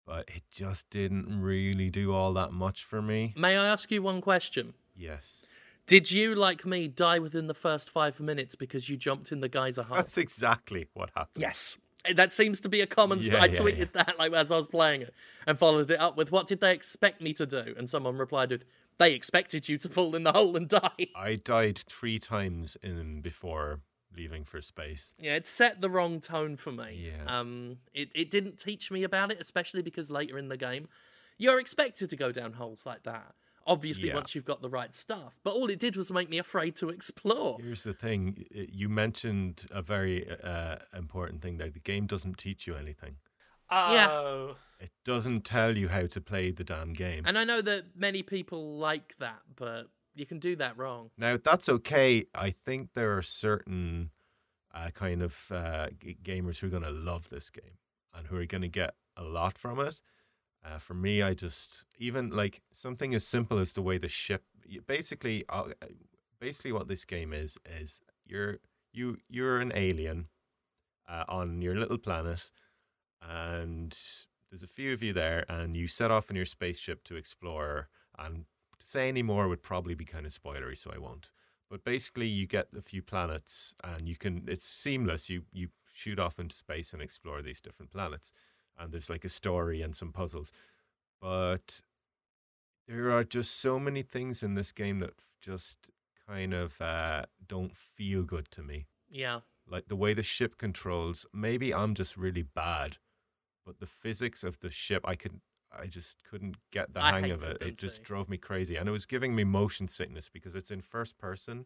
But it just didn't really do all that much for me. May I ask you one question? Yes, Did you, like me, die within the first five minutes because you jumped in the geyser hole? that's exactly what happened. Yes. That seems to be a common. St- Yeah, I yeah, tweeted that like as I was playing it, and followed it up with, "What did they expect me to do?" And someone replied with, "They expected you to fall in the hole and die." I died three times in before leaving for space. Yeah, it set the wrong tone for me. Yeah. Um, it it didn't teach me about it, especially because later in the game, you're expected to go down holes like that. Obviously, Yeah. once you've got the right stuff. But all it did was make me afraid to explore. Here's the thing: you mentioned a very uh, important thing there. The game doesn't teach you anything. Yeah. Oh. It doesn't tell you how to play the damn game. And I know that many people like that, but you can do that wrong. Now that's okay. I think there are certain uh, kind of uh, g- gamers who are going to love this game and who are going to get a lot from it. Uh, for me, I just even like something as simple as the way the ship basically, uh, basically, what this game is is you're you you're an alien uh, on your little planet, and there's a few of you there, and you set off in your spaceship to explore. And to say any more would probably be kind of spoilery, so I won't. But basically, you get a few planets, and you can. It's seamless. You you shoot off into space and explore these different planets, and there's like a story and some puzzles. But there are just so many things in this game that just kind of uh, don't feel good to me. Yeah. Like the way the ship controls. Maybe I'm just really bad, but the physics of the ship, I could. I just couldn't get the I hang of it. It just too. drove me crazy, and it was giving me motion sickness because it's in first person,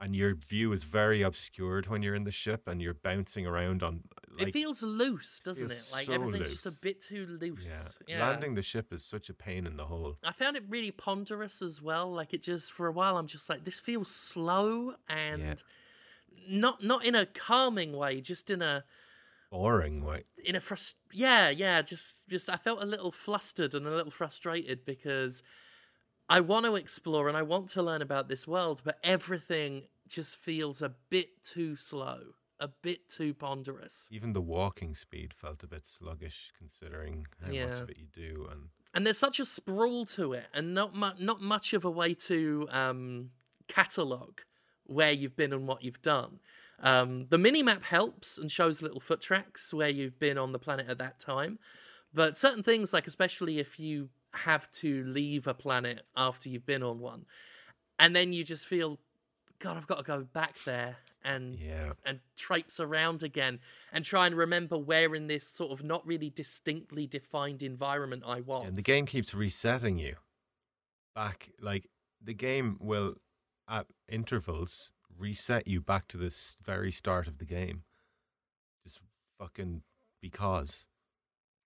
and your view is very obscured when you're in the ship, and you're bouncing around on. Like, it feels loose, doesn't it? Like so everything's just a bit too loose. yeah, Yeah. landing the ship is such a pain in the hole. I found it really ponderous as well. Like it just for a while, I'm just like, this feels slow and not not in a calming way, just in a Boring, way. in a frust. Yeah, yeah. Just just I felt a little flustered and a little frustrated because I want to explore and I want to learn about this world, but everything just feels a bit too slow, a bit too ponderous. even the walking speed felt a bit sluggish considering how much of it you do, and and there's such a sprawl to it, and not mu- not much of a way to um, catalog where you've been and what you've done. Um, the mini map helps and shows little foot tracks where you've been on the planet at that time, but certain things, like especially if you have to leave a planet after you've been on one, and then you just feel, God, I've got to go back there and yeah, and traipse around again and try and remember where in this sort of not really distinctly defined environment I was. and the game keeps resetting you back. Like the game will, at intervals, reset you back to the s- very start of the game. Just fucking because.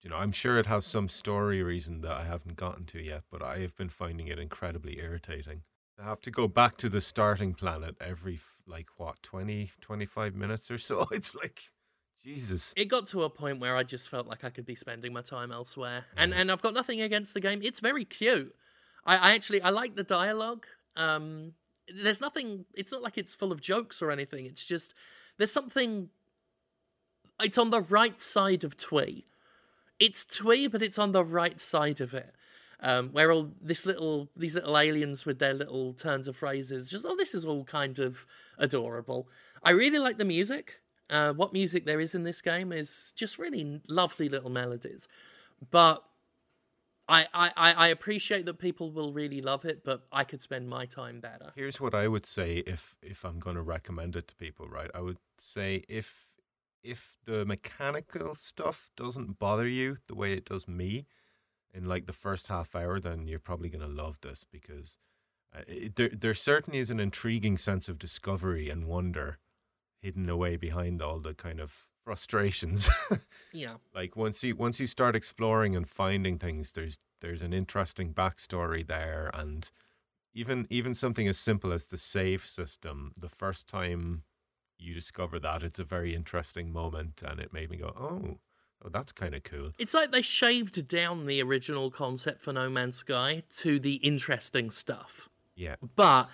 You know, I'm sure it has some story reason that I haven't gotten to yet, but I have been finding it incredibly irritating. I have to go back to the starting planet every, like, what, 20, 25 minutes or so? It's like, Jesus. it got to a point where I just felt like I could be spending my time elsewhere. And and I've got nothing against the game. It's very cute. I, I actually I like the dialogue. Um there's nothing it's not like it's full of jokes or anything. It's just there's something it's on the right side of twee. It's twee, but it's on the right side of it. Um, where all this little these little aliens with their little turns of phrases, just oh, this is all kind of adorable. I really like the music. Uh, what music there is in this game is just really lovely little melodies. But I, I, I appreciate that people will really love it, but I could spend my time better. Here's what I would say if if I'm going to recommend it to people, right? I would say if if the mechanical stuff doesn't bother you the way it does me in like the first half hour, then you're probably going to love this because uh, it, there there certainly is an intriguing sense of discovery and wonder hidden away behind all the kind of frustrations. Yeah. like once you once you start exploring and finding things there's there's an interesting backstory there and even even something as simple as the save system the first time you discover that it's a very interesting moment and it made me go oh oh that's kind of cool It's like they shaved down the original concept for No Man's Sky to the interesting stuff. yeah But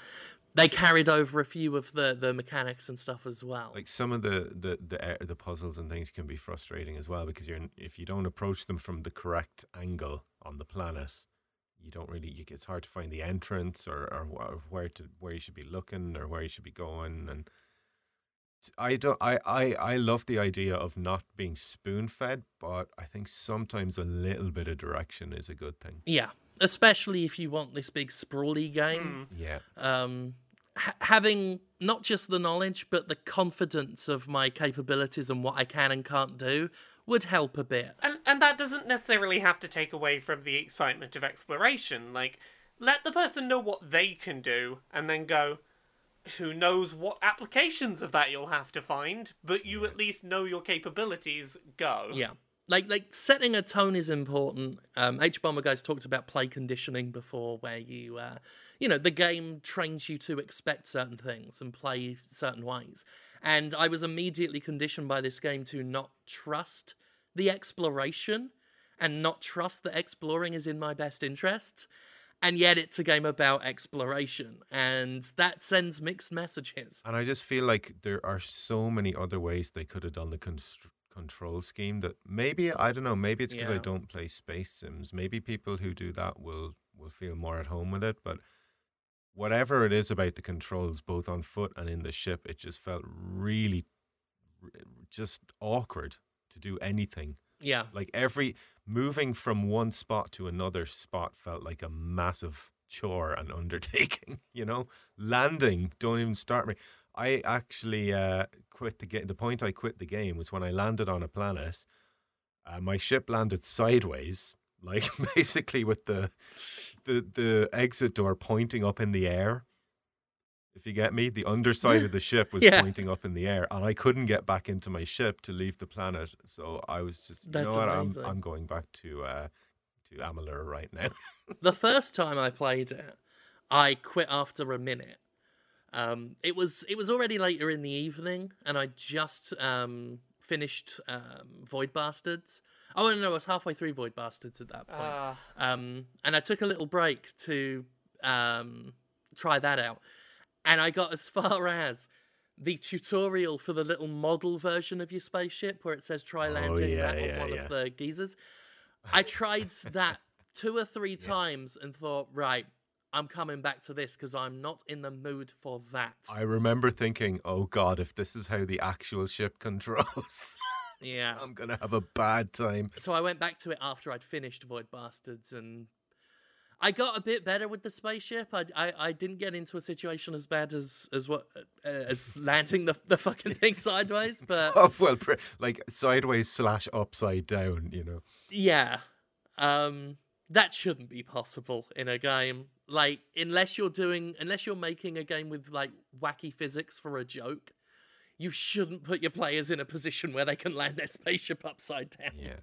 they carried over a few of the, the mechanics and stuff as well. like some of the the the, uh, the puzzles and things can be frustrating as well because you're if you don't approach them from the correct angle on the planet you don't really you, it's hard to find the entrance or or where to where you should be looking or where you should be going and I don't I I I love the idea of not being spoon fed but I think sometimes a little bit of direction is a good thing yeah. Especially if you want this big sprawly game. yeah um, ha- having not just the knowledge but the confidence of my capabilities and what I can and can't do would help a bit. And and that doesn't necessarily have to take away from the excitement of exploration. Like, let the person know what they can do, and then go. Who knows what applications of that you'll have to find, but you at least know your capabilities. Go. Yeah. Like like setting a tone is important. Um, hbomberguy's talked about play conditioning before, where you uh, you know the game trains you to expect certain things and play certain ways. And I was immediately conditioned by this game to not trust the exploration and not trust that exploring is in my best interests. And yet it's a game about exploration, and that sends mixed messages. And I just feel like there are so many other ways they could have done the constr- control scheme that maybe I don't know. Maybe it's because I don't play space sims. Maybe people who do that will will feel more at home with it. But whatever it is about the controls, both on foot and in the ship, it just felt really r- just awkward to do anything. Yeah, Like every moving from one spot to another spot felt like a massive chore and undertaking. You know, landing don't even start me. I actually uh, quit the game. The point I quit the game was when I landed on a planet. Uh, my ship landed sideways, like basically with the the the exit door pointing up in the air. If you get me, the underside of the ship was Yeah. pointing up in the air, and I couldn't get back into my ship to leave the planet. So I was just, you That's know what, amazing. I'm I'm going back to uh, to Amalur right now. the first time I played it, I quit after a minute. Um, it was it was already later in the evening, and I just um, finished um, Void Bastards. Oh no, no, I was halfway through Void Bastards at that point. Ah. um, and I took a little break to um, try that out, and I got as far as the tutorial for the little model version of your spaceship where it says try Oh, landing yeah, that on yeah, one yeah. of the geysers. I tried that two or three times and thought, right, I'm coming back to this because I'm not in the mood for that. I remember thinking, "Oh God, if this is how the actual ship controls, yeah. I'm gonna have a bad time." so I went back to it after I'd finished Void Bastards and I got a bit better with the spaceship. I, I, I didn't get into a situation as bad as as what uh, as landing the, the fucking thing sideways, but Oh well, like sideways slash upside down, you know. yeah, um, that shouldn't be possible in a game. Like unless you're doing unless you're making a game with like wacky physics for a joke, you shouldn't put your players in a position where they can land their spaceship upside down. Yeah.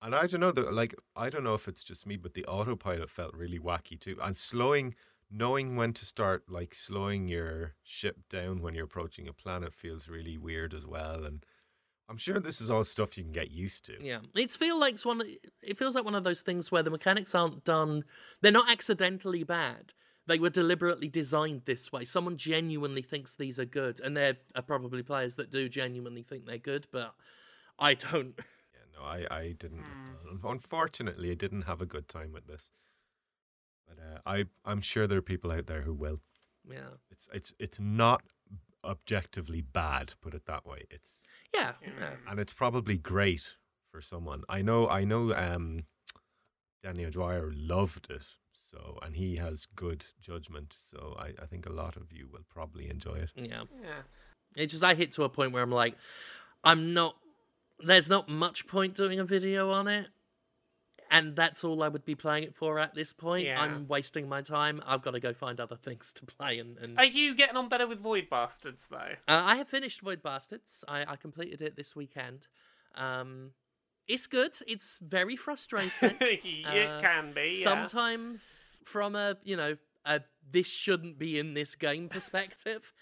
And I don't know that like I don't know if it's just me, but the autopilot felt really wacky too. And slowing knowing when to start like slowing your ship down when you're approaching a planet feels really weird as well. And I'm sure this is all stuff you can get used to. Yeah, it's feel like one. It feels like one of those things where the mechanics aren't done. They're not accidentally bad. They were deliberately designed this way. Someone genuinely thinks these are good, and there are probably players that do genuinely think they're good, but I don't. Yeah, no, I, I didn't. Hmm. Unfortunately, I didn't have a good time with this. But uh, I, I'm sure there are people out there who will. Yeah, It's, it's, it's not objectively bad. Put it that way. It's, yeah, yeah. and it's probably great for someone. I know, I know. Um, Danny O'Dwyer loved it, so and he has good judgment. So I, I think a lot of you will probably enjoy it. yeah. Yeah. It's just I hit to a point where I'm like, I'm not. There's not much point doing a video on it, and that's all I would be playing it for at this point. Yeah. I'm wasting my time. I've got to go find other things to play and. and... Are you getting on better with Void Bastards though? Uh, I have finished Void Bastards. I, I completed it this weekend. Um, it's good. It's very frustrating. it Uh, can be. Yeah. Sometimes, from a you know a this shouldn't be in this game perspective,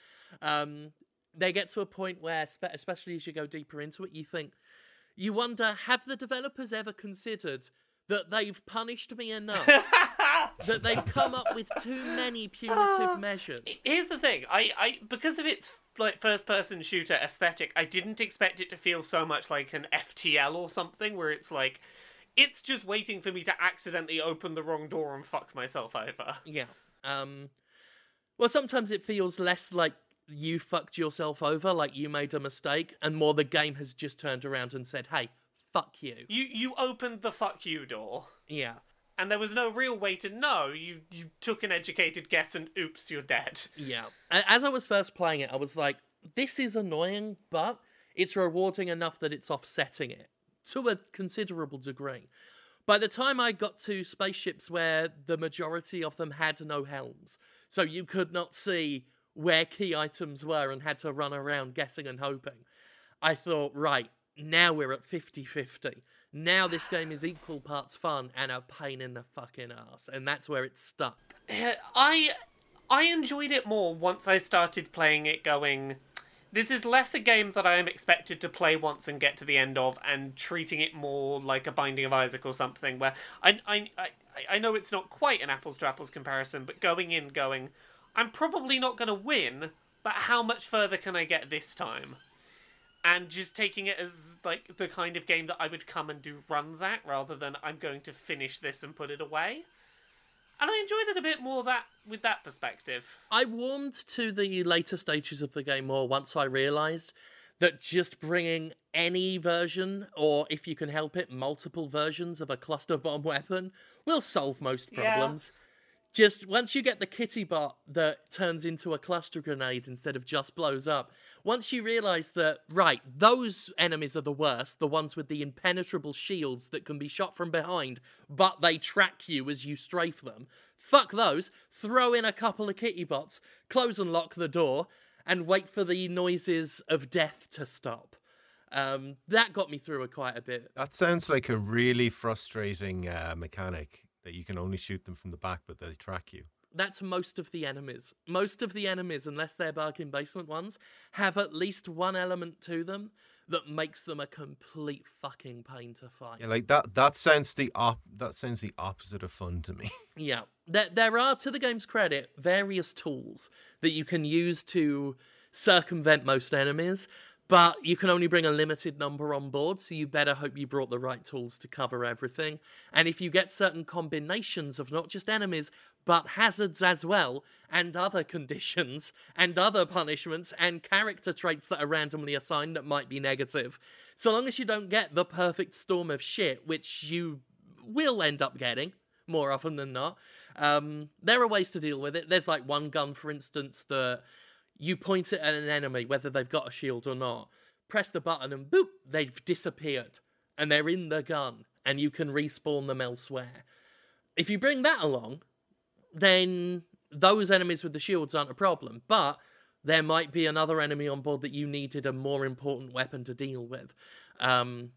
um, they get to a point where, especially as you go deeper into it, you think you wonder: Have the developers ever considered that they've punished me enough? that they've come up with too many punitive measures? Here's the thing. I, I because of its like first person shooter aesthetic, I didn't expect it to feel so much like an FTL or something where it's like it's just waiting for me to accidentally open the wrong door and fuck myself over. Yeah. Um well sometimes it feels less like you fucked yourself over, like you made a mistake, and more the game has just turned around and said, Hey, fuck you. You you opened the fuck you door. Yeah. And there was no real way to know. You you took an educated guess and oops, you're dead. Yeah. As I was first playing it, I was like, this is annoying, but it's rewarding enough that it's offsetting it to a considerable degree. By the time I got to spaceships where the majority of them had no helms, so you could not see where key items were and had to run around guessing and hoping, I thought, right, now we're at 50 50. Now this game is equal parts fun and a pain in the fucking ass. And that's where it's stuck. I I enjoyed it more once I started playing it going This is less a game that I am expected to play once and get to the end of, and treating it more like a Binding of Isaac or something, where I I I, I know it's not quite an apples to apples comparison, but going in, going, I'm probably not going to win, but how much further can I get this time? And just taking it as like the kind of game that I would come and do runs at, rather than I'm going to finish this and put it away. And I enjoyed it a bit more that with that perspective. I warmed to the later stages of the game more once I realised that just bringing any version, or if you can help it, multiple versions of a cluster bomb weapon will solve most Yeah. Just once you get the kitty bot that turns into a cluster grenade instead of just blows up, once you realise that, right, those enemies are the worst, the ones with the impenetrable shields that can be shot from behind, but they track you as you strafe them, fuck those, throw in a couple of kitty bots, close and lock the door, and wait for the noises of death to stop. Um, that got me through it quite a bit. That sounds like a really frustrating uh, mechanic that you can only shoot them from the back, but they track you. That's most of the enemies. Most of the enemies, unless they're bargain basement ones, have at least one element to them that makes them a complete fucking pain to fight. Yeah, like that. That sounds the op. That sounds the opposite of fun to me. Yeah. There, there are, to the game's credit, various tools that you can use to circumvent most enemies, but you can only bring a limited number on board, so you better hope you brought the right tools to cover everything. And if you get certain combinations of not just enemies, but hazards as well, and other conditions, and other punishments, and character traits that are randomly assigned that might be negative, so long as you don't get the perfect storm of shit, which you will end up getting more often than not. Um, there are ways to deal with it. There's like one gun, for instance, that you point it at an enemy, whether they've got a shield or not, press the button, and boop, they've disappeared. And they're in the gun, and you can respawn them elsewhere. If you bring that along, then those enemies with the shields aren't a problem. But there might be another enemy on board that you needed a more important weapon to deal with. Um,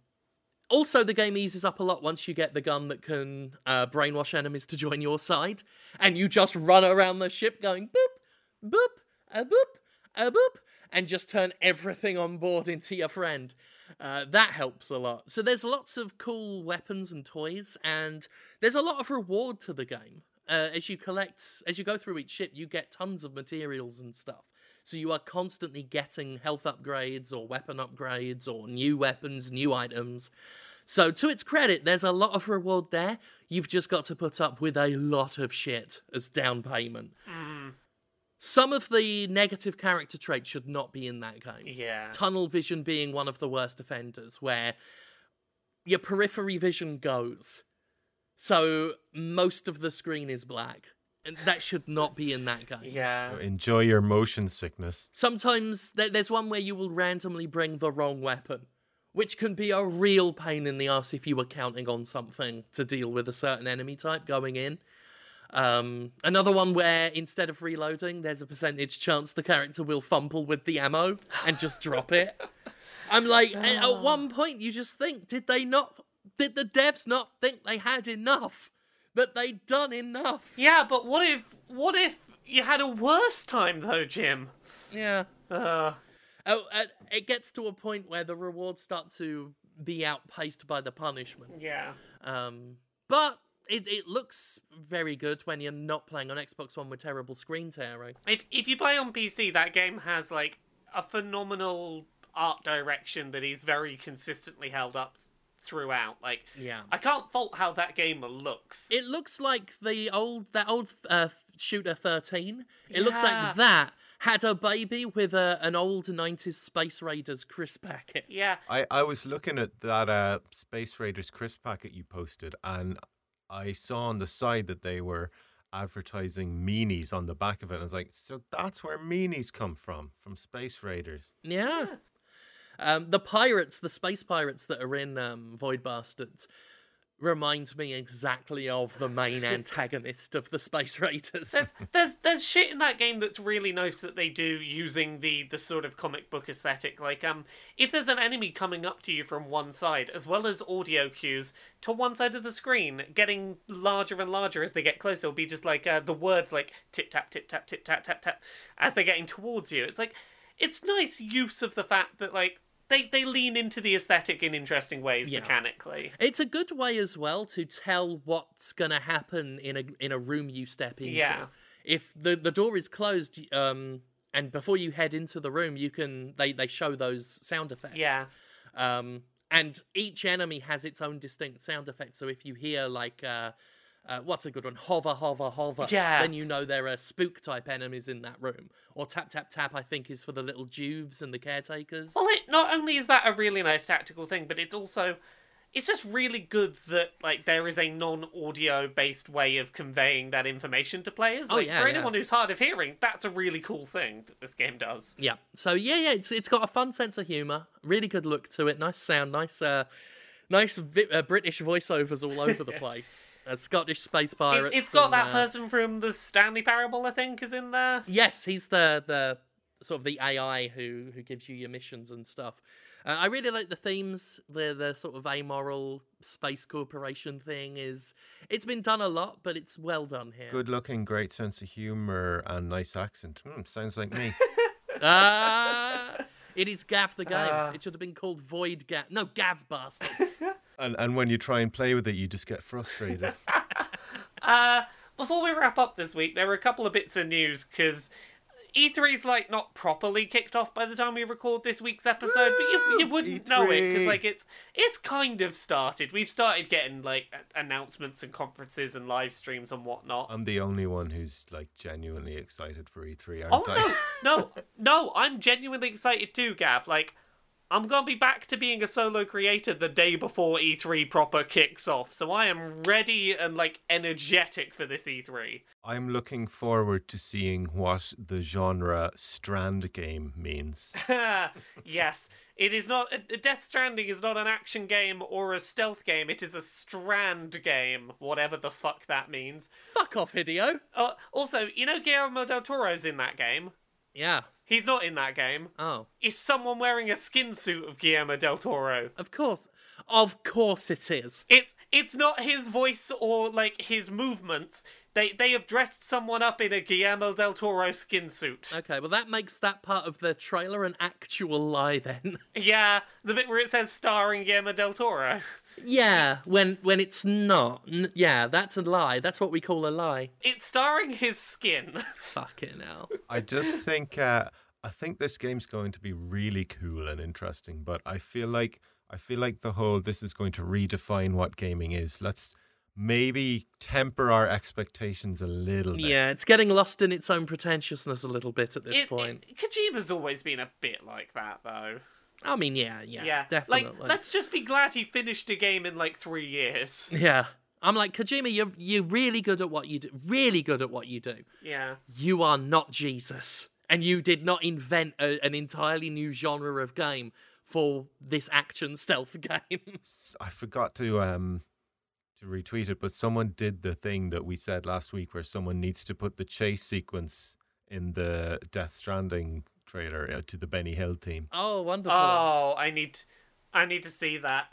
also, the game eases up a lot once you get the gun that can uh, brainwash enemies to join your side, and you just run around the ship going boop, boop, a boop, a boop, and just turn everything on board into your friend. Uh, that helps a lot. So there's lots of cool weapons and toys, and there's a lot of reward to the game. Uh, as you collect, as you go through each ship, you get tons of materials and stuff. So you are constantly getting health upgrades or weapon upgrades or new weapons, new items. So to its credit, there's a lot of reward there. You've just got to put up with a lot of shit as down payment. Some of the negative character traits should not be in that game. Yeah. Tunnel vision being one of the worst offenders, where your periphery vision goes. So most of the screen is black. And that should not be in that game. Yeah. Enjoy your motion sickness. Sometimes there, there's one where you will randomly bring the wrong weapon, which can be a real pain in the ass if you were counting on something to deal with a certain enemy type going in. Um, another one where instead of reloading, there's a percentage chance the character will fumble with the ammo and just drop it. I'm like, at at one point, you just think, did they not? Did the devs not think they had enough? That they'd done enough? Yeah, but what if what if you had a worse time though, Jim? Yeah. Uh, Oh, uh, it gets to a point where the rewards start to be outpaced by the punishments. yeah. Um, but it, it looks very good when you're not playing on Xbox One with terrible screen tearing. If if you play on PC, that game has like a phenomenal art direction that is very consistently held up throughout. Like, Yeah. I can't fault how that game looks. It looks like the old that old uh, shooter 13. It looks like that had a baby with a, an old 90s Space Raiders crisp packet. yeah, I, I was looking at that uh, Space Raiders crisp packet you posted, and I saw on the side that they were advertising meanies on the back of it. I was like, so that's where meanies come from, from Space Raiders. Yeah. Um, the pirates, the space pirates that are in um, Void Bastards, remind me exactly of the main antagonist of the Space Raiders. there's there's there's shit in that game that's really nice that they do using the the sort of comic book aesthetic. Like um, if there's an enemy coming up to you from one side, as well as audio cues to one side of the screen, getting larger and larger as they get closer, will be just like uh, the words like tip tap tip tap tip tap tap tap as they're getting towards you. It's like it's nice use of the fact that like they they lean into the aesthetic in interesting ways Yeah. mechanically. It's a good way as well to tell what's gonna happen in a in a room you step into. Yeah. If the the door is closed, um, and before you head into the room, you can they they show those sound effects. Yeah. Um, and each enemy has its own distinct sound effects. So if you hear like uh, uh, what's a good one? Hover, hover, hover. Yeah. Then you know there are spook type enemies in that room. Or tap, tap, tap. I think is for the little Juves and the caretakers. Well, it not only is that a really nice tactical thing, but it's also it's just really good that like there is a non-audio based way of conveying that information to players. Oh, yeah, for yeah. anyone who's hard of hearing, that's a really cool thing that this game does. Yeah. So yeah, yeah, it's it's got a fun sense of humor, really good look to it, nice sound, nice uh nice vi- uh, British voiceovers all over the place. Uh, Scottish space It, it's got and, that uh, person from the Stanley Parable, I think, is in there. Yes, he's the the sort of the AI who who gives you your missions and stuff. Uh, I really like the themes. The the sort of amoral space corporation thing is it's been done a lot, but it's well done here. Good looking, great sense of humor, and nice accent. Hmm, sounds like me. Ah, it is Gav the game. Ah. it should have been called Void Gav. No, Gav bastards. and and when you try and play with it, you just get frustrated. Uh, before we wrap up this week, there are a couple of bits of news because E3's like not properly kicked off by the time we record this week's episode, but you, you wouldn't know it because like it's it's kind of started. We've started getting like announcements and conferences and live streams and whatnot. I'm the only one who's like genuinely excited for E3, Oh aren't I? no, no, no! I'm genuinely excited too, Gav. Like, I'm gonna be back to being a solo creator the day before E3 proper kicks off, so I am ready and like energetic for this E E3. I'm looking forward to seeing what the genre strand game means. yes, it is not. uh, Death Stranding is not an action game or a stealth game. It is a strand game, whatever the fuck that means. Fuck off, Hideo. Uh, also, you know Guillermo del Toro's in that game. Yeah. He's not in that game. Oh, Is someone wearing a skin suit of Guillermo del Toro? of course, of course it is. It's it's not his voice or like his movements. They they have dressed someone up in a Guillermo del Toro skin suit. Okay, well that makes that part of the trailer an actual lie then. Yeah, the bit where it says starring Guillermo del Toro. Yeah, when when it's not. N- yeah, that's a lie. That's what we call a lie. It's starring his skin. Fucking hell. I just think uh, I think this game's going to be really cool and interesting, but I feel like I feel like the whole this is going to redefine what gaming is. Let's maybe temper our expectations a little bit. Yeah, it's getting lost in its own pretentiousness a little bit at this It- point. it- Kojima's always been a bit like that though. I mean, yeah, yeah, Yeah, definitely. Like, let's just be glad he finished a game in like three years. Yeah. I'm like, Kojima, you're you're really good at what you do. Really good at what you do. Yeah. You are not Jesus. And you did not invent a, an entirely new genre of game for this action stealth game. I forgot to um to retweet it, but someone did the thing that we said last week where someone needs to put the chase sequence in the Death Stranding trailer uh, to the Benny Hill team. oh, wonderful. Oh, I need, I need to see that.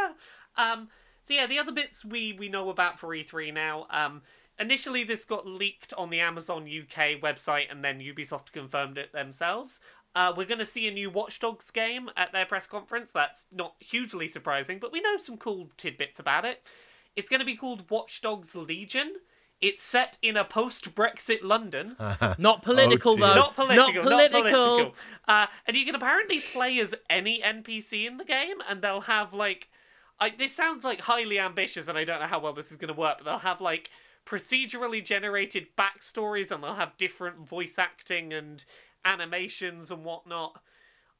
um. So yeah, the other bits we we know about for E3 now. Um. Initially, this got leaked on the Amazon UK website, and then Ubisoft confirmed it themselves. Uh, we're going to see a new Watch Dogs game at their press conference. That's not hugely surprising, but we know some cool tidbits about it. It's going to be called Watch Dogs Legion. It's set in a post-Brexit London. not political, Oh, though. Not political. Not political. political. Uh, and you can apparently play as any NPC in the game, and they'll have like, I, this sounds like highly ambitious, and I don't know how well this is going to work. But they'll have like procedurally generated backstories, and they'll have different voice acting and animations and whatnot.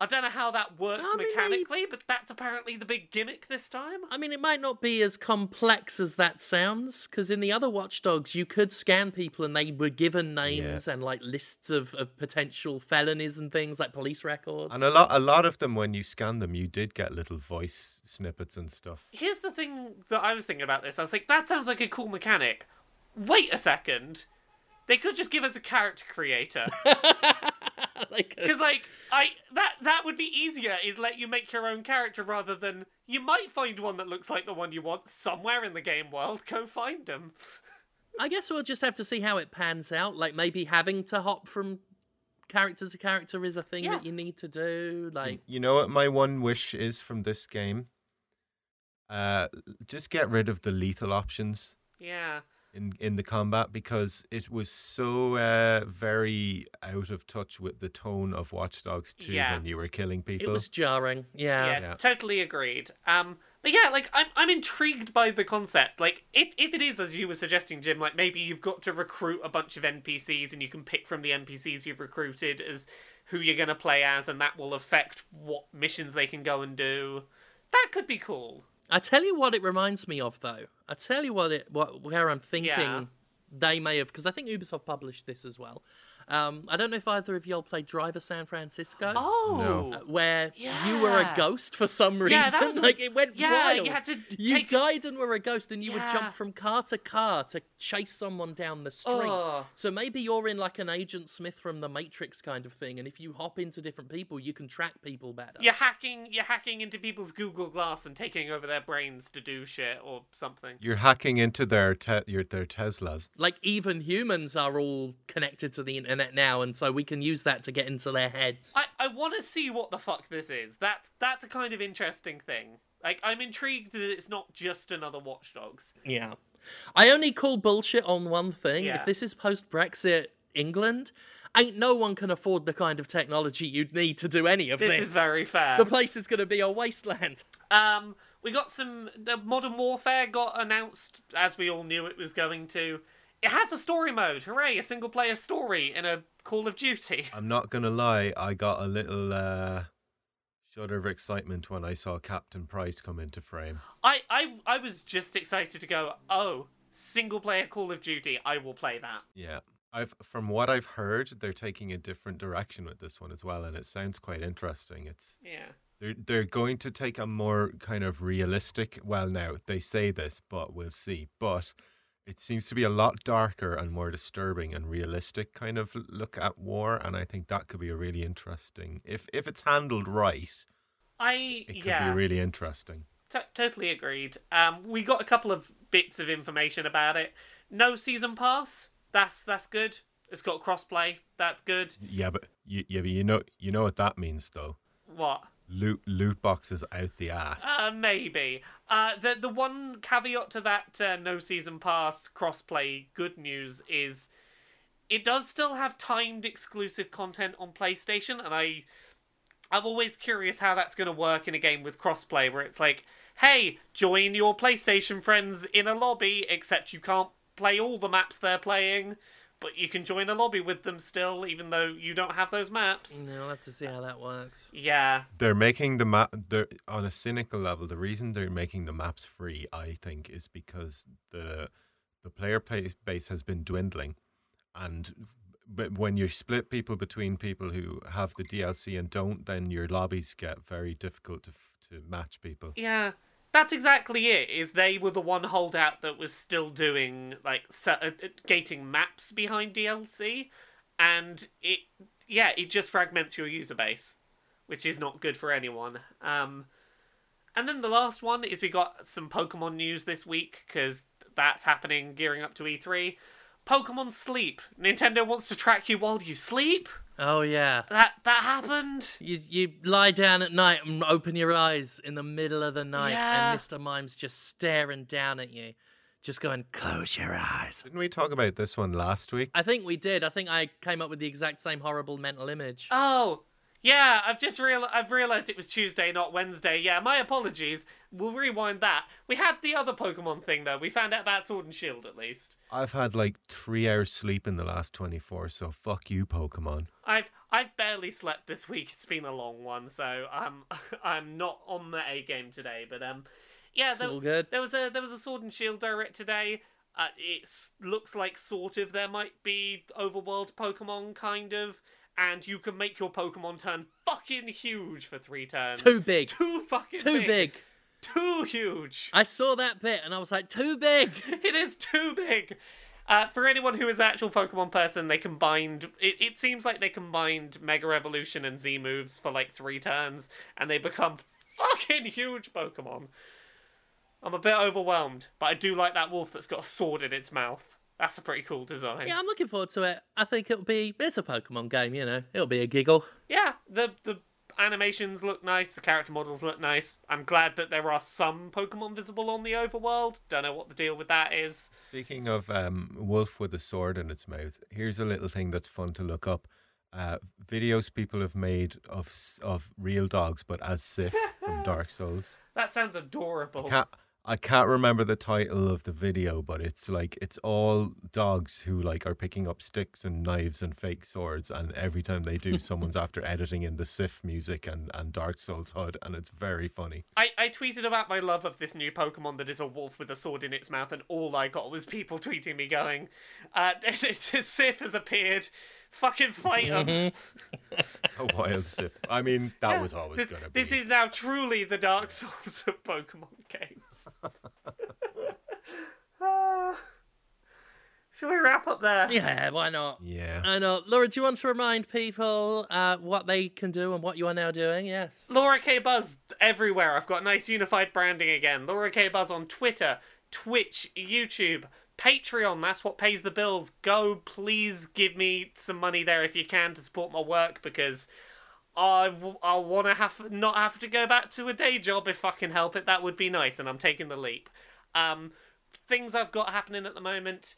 I don't know how that works I mean, they- mechanically, but that's apparently the big gimmick this time. I mean, it might not be as complex as that sounds, because in the other Watch Dogs, you could scan people and they were given names and like lists of, of potential felonies and things like police records. And a lot a lot of them when you scan them you did get little voice snippets and stuff. Here's the thing that I was thinking about this. I was like, that sounds like a cool mechanic. Wait a second. They could just give us a character creator. like, Because like I that that would be easier is let you make your own character rather than you might find one that looks like the one you want somewhere in the game world. Go find them. I guess we'll just have to see how it pans out. Like maybe having to hop from character to character is a thing Yeah. that you need to do. Like, You know what my one wish is from this game? Uh, just get rid of the lethal options Yeah. In in the combat because it was so uh, very out of touch with the tone of Watch Dogs 2 Yeah. when you were killing people. it was jarring. Yeah. yeah, Yeah. totally agreed. Um, but yeah, like I'm, I'm intrigued by the concept. Like, if if it is as you were suggesting, Jim, like maybe you've got to recruit a bunch of NPCs, and you can pick from the NPCs you've recruited as who you're gonna play as, and that will affect what missions they can go and do. That could be cool. I tell you what, it reminds me of though. I tell you what, it what where I'm thinking Yeah. they may have because I think Ubisoft published this as well. Um, I don't know if either of y'all played Driver San Francisco. Oh, uh, where you were a ghost for some reason. Yeah, that was- like it went yeah, wild. you had to You take- died and were a ghost, and you would jump from car to car to chase someone down the street. Ugh. So maybe you're in like an Agent Smith from the Matrix kind of thing, and if you hop into different people, you can track people better. you're hacking. You're hacking into people's Google Glass and taking over their brains to do shit or something. You're hacking into their te- your, their Teslas. Like even humans are all connected to the internet now, and so we can use that to get into their heads. I, I want to see what the fuck this is. That's that's a kind of interesting thing. Like I'm intrigued that it's not just another Watch Dogs. Yeah. I only call bullshit on one thing. Yeah. If this is post Brexit England, ain't no one can afford the kind of technology you'd need to do any of This this. is very fair. The place is going to be a wasteland. Um, we got some. The Modern Warfare got announced as we all knew it was going to. It has a story mode. Hooray! A single player story in a Call of Duty. I'm not gonna lie, I got a little uh, shudder of excitement when I saw Captain Price come into frame. I, I I was just excited to go. Oh, single player Call of Duty. I will play that. Yeah. I've from what I've heard, they're taking a different direction with this one as well, and it sounds quite interesting. It's Yeah. they're they're going to take a more kind of realistic. Well, now they say this, but we'll see. But it seems to be a lot darker and more disturbing and realistic kind of look at war, and I think that could be a really interesting if if it's handled right. I It could yeah. be really interesting. T- totally agreed. Um, we got a couple of bits of information about it. No season pass. That's that's good. It's got crossplay. That's good. Yeah, but you, yeah, but you know you know what that means though. What? Loot loot boxes out the ass. Uh, maybe. Uh, the the one caveat to that uh, no season pass crossplay good news is it does still have timed exclusive content on PlayStation, and I I'm always curious how that's going to work in a game with crossplay, where it's like, hey, join your PlayStation friends in a lobby, except you can't play all the maps they're playing. But you can join a lobby with them still, even though you don't have those maps. Yeah, I'll have to see how that works. Yeah, They're making the map. They're on a cynical level. The reason they're making the maps free, I think, is because the the player base has been dwindling, and but when you split people between people who have the DLC and don't, then your lobbies get very difficult to to match people. Yeah, that's exactly it. Is they were the one holdout that was still doing like uh, uh, gating maps behind DLC, and it yeah it just fragments your user base, which is not good for anyone. Um, and then the last one is we got some Pokemon news this week because that's happening, gearing up to E3. Pokemon Sleep. Nintendo wants to track you while you sleep. Oh yeah. That that happened. You you lie down at night and open your eyes in the middle of the night, Yeah. and Mr. Mime's just staring down at you, just going, "Close your eyes." Didn't we talk about this one last week? I think we did. I think I came up with the exact same horrible mental image. Oh, yeah, I've just real I've realized it was Tuesday, not Wednesday. Yeah, my apologies. We'll rewind that. We had the other Pokemon thing though. We found out about Sword and Shield at least. I've had like three hours sleep in the last twenty four, so fuck you, Pokemon. I've I've barely slept this week. It's been a long one, so I'm I'm not on the A game today. But um, yeah, It's there, all good. there was a there was a Sword and Shield direct today. Uh, it looks like sort of there might be overworld Pokemon kind of, and you can make your Pokemon turn fucking huge for three turns. Too big. Too fucking Too big. Too huge. I saw that bit and I was like, too big. it is too big. Uh, for anyone who is an actual Pokemon person, they combined. It, it seems like they combined Mega Evolution and Z moves for like three turns, and they become fucking huge Pokemon. I'm a bit overwhelmed, but I do like that wolf that's got a sword in its mouth. That's a pretty cool design. Yeah, I'm looking forward to it. I think it'll be it's a Pokemon game, you know. It'll be a giggle. Yeah, the the animations look nice, the character models look nice. I'm glad that there are some Pokemon visible on the overworld. Don't know what the deal with that is. Speaking of um, wolf with a sword in its mouth, here's a little thing that's fun to look up. Uh, videos people have made of of real dogs, but as Sif from Dark Souls. That sounds adorable. Can't, I can't remember the title of the video, but it's like it's all dogs who like are picking up sticks and knives and fake swords, and every time they do, someone's after editing in the Sif music and, and Dark Souls HUD, and it's very funny. I, I tweeted about my love of this new Pokemon that is a wolf with a sword in its mouth, and all I got was people tweeting me going, uh, Sif has appeared. Fucking fight him. A wild Sif. I mean, that was always This, gonna be. this is now truly the Dark Souls of Pokemon games. Shall we wrap up there? Yeah, why not? Yeah. I know. Laura, do you want to remind people uh, what they can do and what you are now doing? Yes. Laura K Buzz everywhere. I've got nice unified branding again. Laura K Buzz on Twitter, Twitch, YouTube, Patreon. That's what pays the bills. Go, please give me some money there if you can to support my work because I, I want to have not have to go back to a day job if I can help it. That would be nice, and I'm taking the leap. Um, things I've got happening at the moment.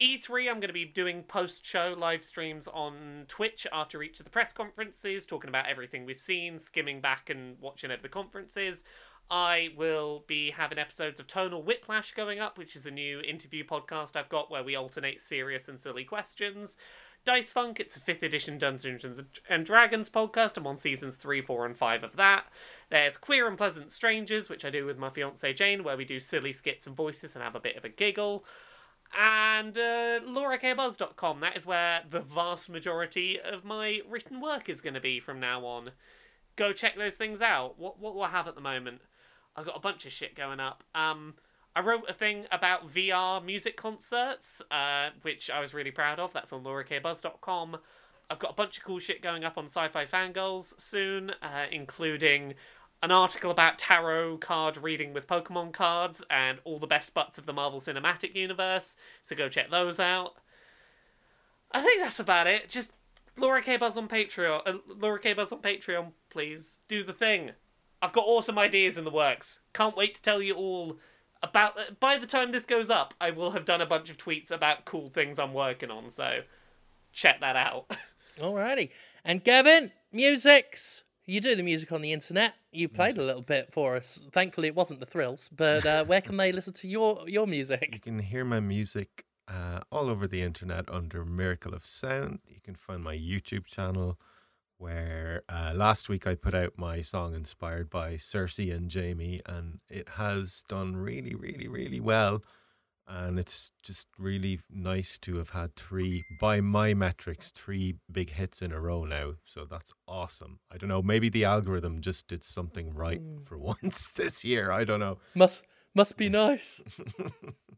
E3, I'm going to be doing post show live streams on Twitch after each of the press conferences, talking about everything we've seen, skimming back and watching over the conferences. I will be having episodes of Tonal Whiplash going up, which is a new interview podcast I've got where we alternate serious and silly questions. Dice Funk, it's a 5th edition Dungeons and Dragons podcast. I'm on seasons 3, 4, and 5 of that. There's Queer and Pleasant Strangers, which I do with my fiancee Jane, where we do silly skits and voices and have a bit of a giggle and uh, laurakbuzz.com. That is where the vast majority of my written work is going to be from now on. Go check those things out. What what do I have at the moment? I've got a bunch of shit going up. Um, I wrote a thing about VR music concerts, uh, which I was really proud of. That's on laurakbuzz.com. I've got a bunch of cool shit going up on Sci-Fi Fangirls soon, uh, including an article about tarot card reading with Pokemon cards and all the best butts of the Marvel Cinematic Universe. So go check those out. I think that's about it. Just Laura K Buzz on Patreon. Uh, Laura K Buzz on Patreon, please do the thing. I've got awesome ideas in the works. Can't wait to tell you all about. uh, By the time this goes up, I will have done a bunch of tweets about cool things I'm working on. So check that out. Alrighty. And Gavin, musics. You do the music on the internet. You played a little bit for us. Thankfully, it wasn't the thrills. But uh, where can they listen to your your music? You can hear my music uh, all over the internet under Miracle of Sound. You can find my YouTube channel where uh, last week I put out my song inspired by Cersei and Jaime, and it has done really, really, really well. And it's just really nice to have had three, by my metrics, three big hits in a row now. So that's awesome. I don't know, maybe the algorithm just did something right for once this year. I don't know. Must must be nice.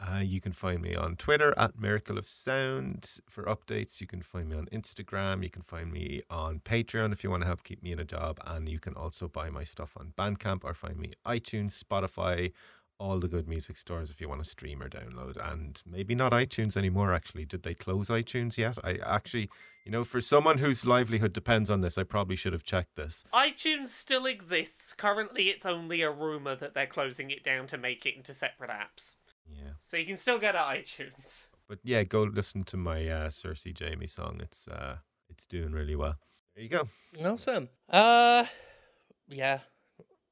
Uh, you can find me on Twitter at Miracle of Sound for updates. You can find me on Instagram. You can find me on Patreon if you want to help keep me in a job. And you can also buy my stuff on Bandcamp or find me iTunes, Spotify, all the good music stores if you want to stream or download. And maybe not iTunes anymore, actually. Did they close iTunes yet? I actually, you know, for someone whose livelihood depends on this, I probably should have checked this. iTunes still exists. Currently, it's only a rumor that they're closing it down to make it into separate apps. Yeah. So you can still go to iTunes. But yeah, go listen to my uh, Cersei Jaime song. It's uh, it's doing really well. There you go. Awesome. Uh, yeah.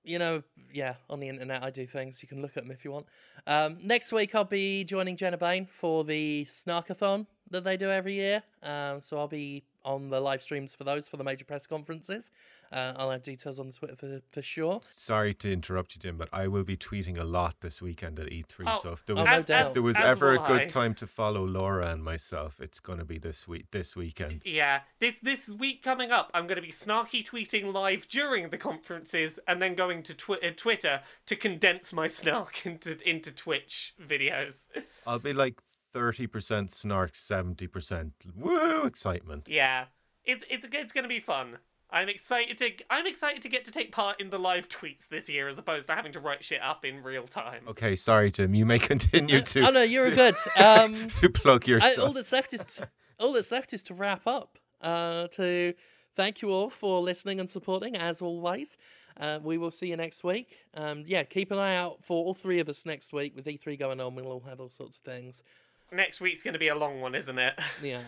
You know, yeah, on the internet I do things. You can look at them if you want. Um, next week I'll be joining Jenna Bain for the Snarkathon that they do every year. Um, so I'll be on the live streams for those for the major press conferences. Uh, I'll have details on the Twitter for, for sure. Sorry to interrupt you, Jim, but I will be tweeting a lot this weekend at E3. Oh, so if there oh, was, no if doubt. there was ever a good time to follow Laura and myself, it's going to be this week. This weekend. Yeah, this this week coming up, I'm going to be snarky tweeting live during the conferences, and then going to twi- uh, Twitter to condense my snark into into Twitch videos. I'll be like thirty percent snark, seventy percent woo excitement. yeah, it's it's it's going to be fun. I'm excited to I'm excited to get to take part in the live tweets this year as opposed to having to write shit up in real time. Okay, sorry, Tim. You may continue to. oh no, you're to, good. Um, to plug your I, all that's left is to, all that's left is to wrap up. Uh, to thank you all for listening and supporting as always. Uh, we will see you next week. Um, yeah, keep an eye out for all three of us next week with E3 going on. We'll all have all sorts of things. Next week's going to be a long one, isn't it? Yeah.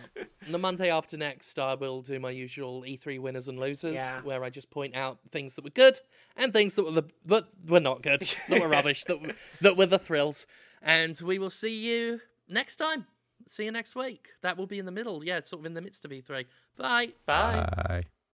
The Monday after next, I will do my usual E3 winners and losers, Yeah. where I just point out things that were good and things that were the but were not good, that were rubbish, that were, that were the thrills. And we will see you next time. See you next week. That will be in the middle, yeah, sort of in the midst of E3. Bye. Bye. Bye.